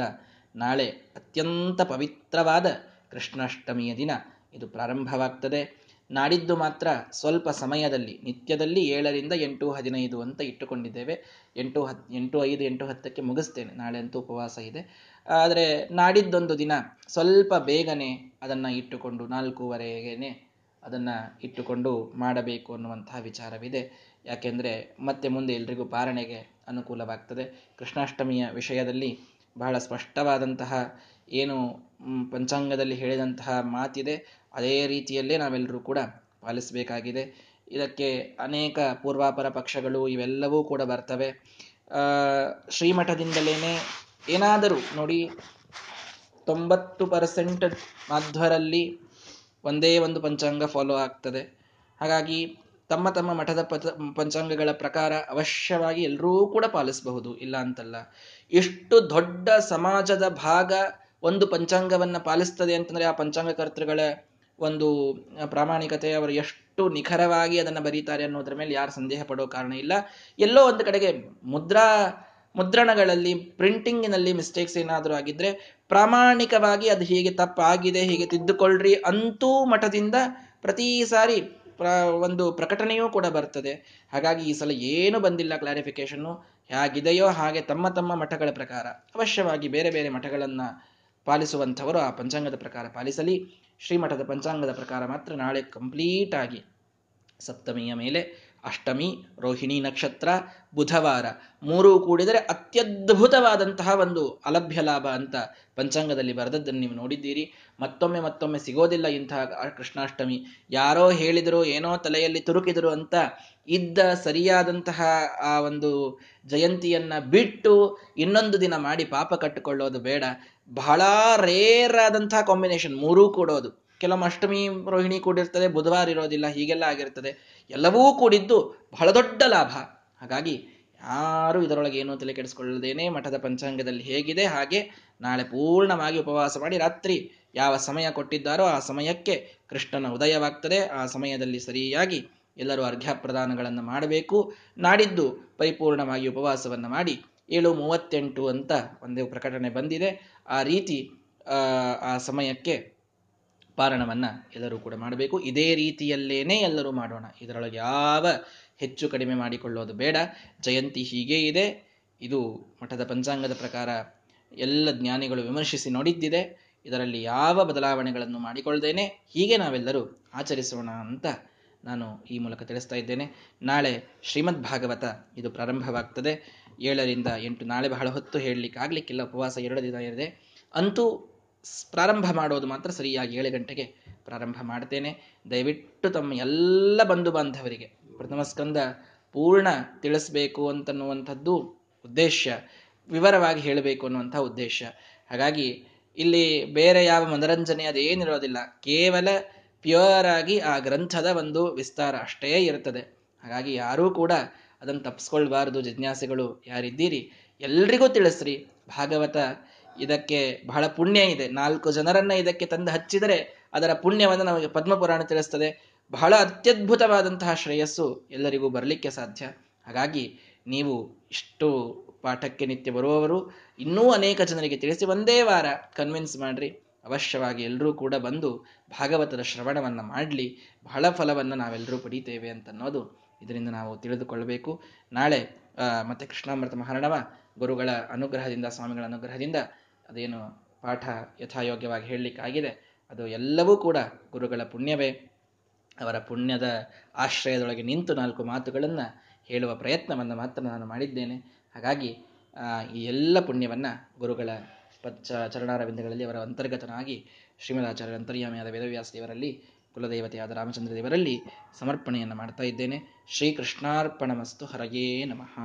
ನಾಳೆ ಅತ್ಯಂತ ಪವಿತ್ರವಾದ ಕೃಷ್ಣಾಷ್ಟಮಿಯ ದಿನ. ಇದು ಪ್ರಾರಂಭವಾಗ್ತದೆ. ನಾಡಿದ್ದು ಮಾತ್ರ ಸ್ವಲ್ಪ ಸಮಯದಲ್ಲಿ, ನಿತ್ಯದಲ್ಲಿ ಏಳರಿಂದ ಎಂಟು, ಹದಿನೈದು ಅಂತ ಇಟ್ಟುಕೊಂಡಿದ್ದೇವೆ. ಎಂಟು ಹತ್, ಎಂಟು ಐದು, ಎಂಟು ಹತ್ತಕ್ಕೆ ಮುಗಿಸ್ತೇನೆ. ನಾಳೆ ಅಂತೂ ಉಪವಾಸ ಇದೆ. ಆದರೆ ನಾಡಿದ್ದೊಂದು ದಿನ ಸ್ವಲ್ಪ ಬೇಗನೆ ಅದನ್ನು ಇಟ್ಟುಕೊಂಡು, ನಾಲ್ಕೂವರೆಗೇನೆ ಅದನ್ನು ಇಟ್ಟುಕೊಂಡು ಮಾಡಬೇಕು ಅನ್ನುವಂತಹ ವಿಚಾರವಿದೆ. ಯಾಕೆಂದರೆ ಮತ್ತೆ ಮುಂದೆ ಎಲ್ರಿಗೂ ಪಾರಣೆಗೆ ಅನುಕೂಲವಾಗ್ತದೆ. ಕೃಷ್ಣಾಷ್ಟಮಿಯ ವಿಷಯದಲ್ಲಿ ಬಹಳ ಸ್ಪಷ್ಟವಾದಂತಹ, ಏನು ಪಂಚಾಂಗದಲ್ಲಿ ಹೇಳಿದಂತಹ ಮಾತಿದೆ. ಅದೇ ರೀತಿಯಲ್ಲೇ ನಾವೆಲ್ಲರೂ ಕೂಡ ಪಾಲಿಸಬೇಕಾಗಿದೆ. ಇದಕ್ಕೆ ಅನೇಕ ಪೂರ್ವಾಪರ ಪಕ್ಷಗಳು ಇವೆಲ್ಲವೂ ಕೂಡ ಬರ್ತವೆ. ಶ್ರೀಮಠದಿಂದಲೇನೆ ಏನಾದರೂ ನೋಡಿ, ತೊಂಬತ್ತು ಪರ್ಸೆಂಟ್ ಮಾಧ್ವರಲ್ಲಿ ಒಂದೇ ಒಂದು ಪಂಚಾಂಗ ಫಾಲೋ ಆಗ್ತದೆ. ಹಾಗಾಗಿ ತಮ್ಮ ತಮ್ಮ ಮಠದ ಪಂಚಾಂಗಗಳ ಪ್ರಕಾರ ಅವಶ್ಯವಾಗಿ ಎಲ್ಲರೂ ಕೂಡ ಪಾಲಿಸಬಹುದು. ಇಲ್ಲ ಅಂತಲ್ಲ, ಎಷ್ಟು ದೊಡ್ಡ ಸಮಾಜದ ಭಾಗ ಒಂದು ಪಂಚಾಂಗವನ್ನ ಪಾಲಿಸ್ತದೆ ಅಂತಂದ್ರೆ ಆ ಪಂಚಾಂಗಕರ್ತೃಗಳ ಒಂದು ಪ್ರಾಮಾಣಿಕತೆ ಅವರು ಎಷ್ಟು ನಿಖರವಾಗಿ ಅದನ್ನು ಬರೀತಾರೆ ಅನ್ನೋದ್ರ ಮೇಲೆ ಯಾರು ಸಂದೇಹ ಪಡೋ ಕಾರಣ ಇಲ್ಲ. ಎಲ್ಲೋ ಒಂದು ಕಡೆಗೆ ಮುದ್ರಾ, ಮುದ್ರಣಗಳಲ್ಲಿ, ಪ್ರಿಂಟಿಂಗಿನಲ್ಲಿ ಮಿಸ್ಟೇಕ್ಸ್ ಏನಾದರೂ ಆಗಿದ್ರೆ ಪ್ರಾಮಾಣಿಕವಾಗಿ ಅದು ಹೀಗೆ ತಪ್ಪಾಗಿದೆ, ಹೀಗೆ ತಿದ್ದುಕೊಳ್ಳ್ರಿ ಅಂತೂ ಮಠದಿಂದ ಪ್ರತಿ ಸಾರಿ ಒಂದು ಪ್ರಕಟಣೆಯೂ ಕೂಡ ಬರ್ತದೆ. ಹಾಗಾಗಿ ಈ ಸಲ ಏನು ಬಂದಿಲ್ಲ ಕ್ಲಾರಿಫಿಕೇಶನ್ನು ಹೇಗಿದೆಯೋ ಹಾಗೆ ತಮ್ಮ ತಮ್ಮ ಮಠಗಳ ಪ್ರಕಾರ. ಅವಶ್ಯವಾಗಿ ಬೇರೆ ಬೇರೆ ಮಠಗಳನ್ನು ಪಾಲಿಸುವಂಥವರು ಆ ಪಂಚಾಂಗದ ಪ್ರಕಾರ ಪಾಲಿಸಲಿ. ಶ್ರೀಮಠದ ಪಂಚಾಂಗದ ಪ್ರಕಾರ ಮಾತ್ರ ನಾಳೆ ಕಂಪ್ಲೀಟ್ ಆಗಿ ಸಪ್ತಮಿಯ ಮೇಲೆ ಅಷ್ಟಮಿ, ರೋಹಿಣಿ ನಕ್ಷತ್ರ, ಬುಧವಾರ. ಮೂರೂ ಕೂಡಿದರೆ ಅತ್ಯದ್ಭುತವಾದಂತಹ ಒಂದು ಅಲಭ್ಯ ಲಾಭ ಅಂತ ಪಂಚಾಂಗದಲ್ಲಿ ಬರೆದದ್ದನ್ನು ನೀವು ನೋಡಿದ್ದೀರಿ. ಮತ್ತೊಮ್ಮೆ ಮತ್ತೊಮ್ಮೆ ಸಿಗೋದಿಲ್ಲ ಇಂತಹ ಕೃಷ್ಣಾಷ್ಟಮಿ. ಯಾರೋ ಹೇಳಿದರು, ಏನೋ ತಲೆಯಲ್ಲಿ ತುರುಕಿದರು ಅಂತ ಇದ್ದ ಸರಿಯಾದಂತಹ ಆ ಒಂದು ಜಯಂತಿಯನ್ನ ಬಿಟ್ಟು ಇನ್ನೊಂದು ದಿನ ಮಾಡಿ ಪಾಪ ಕಟ್ಟಿಕೊಳ್ಳೋದು ಬೇಡ. ಬಹಳ ರೇರ್ ಆದಂತಹ ಕಾಂಬಿನೇಷನ್, ಮೂರೂ ಕೂಡೋದು. ಕೆಲವು ಅಷ್ಟಮಿ ರೋಹಿಣಿ ಕೂಡಿರ್ತದೆ, ಬುಧವಾರ ಇರೋದಿಲ್ಲ, ಹೀಗೆಲ್ಲ ಆಗಿರ್ತದೆ. ಎಲ್ಲವೂ ಕೂಡಿದ್ದು ಬಹಳ ದೊಡ್ಡ ಲಾಭ. ಹಾಗಾಗಿ ಯಾರು ಇದರೊಳಗೆ ಏನೂ ತಲೆ ಕೆಡಿಸ್ಕೊಳ್ಳದೇನೆ ಮಠದ ಪಂಚಾಂಗದಲ್ಲಿ ಹೇಗಿದೆ, ಹಾಗೆ ನಾಳೆ ಪೂರ್ಣವಾಗಿ ಉಪವಾಸ ಮಾಡಿ ರಾತ್ರಿ ಯಾವ ಸಮಯ ಕೊಟ್ಟಿದ್ದಾರೋ ಆ ಸಮಯಕ್ಕೆ ಕೃಷ್ಣನ ಉದಯವಾಗ್ತದೆ. ಆ ಸಮಯದಲ್ಲಿ ಸರಿಯಾಗಿ ಎಲ್ಲರೂ ಅರ್ಘ್ಯ ಪ್ರದಾನಗಳನ್ನು ಮಾಡಬೇಕು. ನಾಡಿದ್ದು ಪರಿಪೂರ್ಣವಾಗಿ ಉಪವಾಸವನ್ನು ಮಾಡಿ ಏಳು ಮೂವತ್ತೆಂಟು ಅಂತ ಒಂದು ಪ್ರಕಟಣೆ ಬಂದಿದೆ. ಆ ರೀತಿ ಆ ಸಮಯಕ್ಕೆ ಪಾರಣವನ್ನ ಎಲ್ಲರೂ ಕೂಡ ಮಾಡಬೇಕು. ಇದೇ ರೀತಿಯಲ್ಲೇನೆ ಎಲ್ಲರೂ ಮಾಡೋಣ. ಇದರೊಳಗೆ ಯಾವ ಹೆಚ್ಚು ಕಡಿಮೆ ಮಾಡಿಕೊಳ್ಳೋದು ಬೇಡ. ಜಯಂತಿ ಹೀಗೇ ಇದೆ. ಇದು ಮಠದ ಪಂಚಾಂಗದ ಪ್ರಕಾರ ಎಲ್ಲ ಜ್ಞಾನಿಗಳು ವಿಮರ್ಶಿಸಿ ನೋಡಿದ್ದಿದೆ. ಇದರಲ್ಲಿ ಯಾವ ಬದಲಾವಣೆಗಳನ್ನು ಮಾಡಿಕೊಳ್ಳದೇನೆ ಹೀಗೆ ನಾವೆಲ್ಲರೂ ಆಚರಿಸೋಣ ಅಂತ ನಾನು ಈ ಮೂಲಕ ತಿಳಿಸ್ತಾ ಇದ್ದೇನೆ. ನಾಳೆ ಶ್ರೀಮದ್ ಭಾಗವತ ಇದು ಪ್ರಾರಂಭವಾಗ್ತದೆ. ಏಳರಿಂದ ಎಂಟು, ನಾಳೆ ಬಹಳ ಹೊತ್ತು ಹೇಳಲಿಕ್ಕೆ ಆಗ್ಲಿಕ್ಕಿಲ್ಲ ಉಪವಾಸ ಎರಡು ದಿನ ಇದೆ. ಅಂತೂ ಪ್ರಾರಂಭ ಮಾಡೋದು ಮಾತ್ರ ಸರಿಯಾಗಿ ಏಳು ಗಂಟೆಗೆ ಪ್ರಾರಂಭ ಮಾಡ್ತೇನೆ. ದಯವಿಟ್ಟು ತಮ್ಮ ಎಲ್ಲ ಬಂಧು ಬಾಂಧವರಿಗೆ ಪ್ರಥಮ ಸ್ಕಂದ ಪೂರ್ಣ ತಿಳಿಸ್ಬೇಕು ಅಂತನ್ನುವಂಥದ್ದು ಉದ್ದೇಶ, ವಿವರವಾಗಿ ಹೇಳಬೇಕು ಅನ್ನುವಂಥ ಉದ್ದೇಶ. ಹಾಗಾಗಿ ಇಲ್ಲಿ ಬೇರೆ ಯಾವ ಮನರಂಜನೆ ಅದೇನಿರೋದಿಲ್ಲ ಕೇವಲ ಪ್ಯೂರ್ ಆಗಿ ಆ ಗ್ರಂಥದ ಒಂದು ವಿಸ್ತಾರ ಅಷ್ಟೇ ಇರುತ್ತದೆ. ಹಾಗಾಗಿ ಯಾರೂ ಕೂಡ ಅದನ್ನು ತಪ್ಪಿಸ್ಕೊಳ್ಬಾರ್ದು ಜಿಜ್ಞಾಸೆಗಳು ಯಾರಿದ್ದೀರಿ? ಎಲ್ರಿಗೂ ತಿಳಿಸ್ರಿ. ಭಾಗವತ ಇದಕ್ಕೆ ಬಹಳ ಪುಣ್ಯ ಇದೆ. ನಾಲ್ಕು ಜನರನ್ನ ಇದಕ್ಕೆ ತಂದು ಹಚ್ಚಿದರೆ ಅದರ ಪುಣ್ಯವನ್ನು ನಮಗೆ ಪದ್ಮಪುರಾಣ ತಿಳಿಸ್ತದೆ. ಬಹಳ ಅತ್ಯದ್ಭುತವಾದಂತಹ ಶ್ರೇಯಸ್ಸು ಎಲ್ಲರಿಗೂ ಬರಲಿಕ್ಕೆ ಸಾಧ್ಯ. ಹಾಗಾಗಿ ನೀವು ಇಷ್ಟು ಪಾಠಕ್ಕೆ ನಿತ್ಯ ಬರುವವರು ಇನ್ನೂ ಅನೇಕ ಜನರಿಗೆ ತಿಳಿಸಿ ಒಂದೇ ವಾರ ಕನ್ವಿನ್ಸ್ ಮಾಡ್ರಿ. ಅವಶ್ಯವಾಗಿ ಎಲ್ಲರೂ ಕೂಡ ಬಂದು ಭಾಗವತದ ಶ್ರವಣವನ್ನು ಮಾಡಲಿ. ಬಹಳ ಫಲವನ್ನು ನಾವೆಲ್ಲರೂ ಪಡೀತೇವೆ ಅಂತನ್ನೋದು ಇದರಿಂದ ನಾವು ತಿಳಿದುಕೊಳ್ಳಬೇಕು ನಾಳೆ ಮತ್ತೆ ಕೃಷ್ಣಾಮೃತ ಮಹಾರಣವ ಗುರುಗಳ ಅನುಗ್ರಹದಿಂದ, ಸ್ವಾಮಿಗಳ ಅನುಗ್ರಹದಿಂದ ಅದೇನು ಪಾಠ ಯಥಾಯೋಗ್ಯವಾಗಿ ಹೇಳಲಿಕ್ಕಾಗಿದೆ ಅದು ಎಲ್ಲವೂ ಕೂಡ ಗುರುಗಳ ಪುಣ್ಯವೇ. ಅವರ ಪುಣ್ಯದ ಆಶ್ರಯದೊಳಗೆ ನಿಂತು ನಾಲ್ಕು ಮಾತುಗಳನ್ನು ಹೇಳುವ ಪ್ರಯತ್ನವನ್ನು ಮಾತ್ರ ನಾನು ಮಾಡಿದ್ದೇನೆ. ಹಾಗಾಗಿ ಈ ಎಲ್ಲ ಪುಣ್ಯವನ್ನು ಗುರುಗಳ ಪಚ್ಚ ಚರಣಾರವಿಂದಗಳಲ್ಲಿ ಅವರ ಅಂತರ್ಗತನಾಗಿ ಶ್ರೀಮದಾಚಾರ್ಯ ಅಂತರ್ಯಾಮಿಯಾದ ವೇದವ್ಯಾಸ ದೇವರಲ್ಲಿ, ಕುಲದೇವತೆಯಾದ ರಾಮಚಂದ್ರ ದೇವರಲ್ಲಿ ಸಮರ್ಪಣೆಯನ್ನು ಮಾಡ್ತಾ ಇದ್ದೇನೆ. ಶ್ರೀಕೃಷ್ಣಾರ್ಪಣಮಸ್ತು ಹರಯೇ ನಮಃ.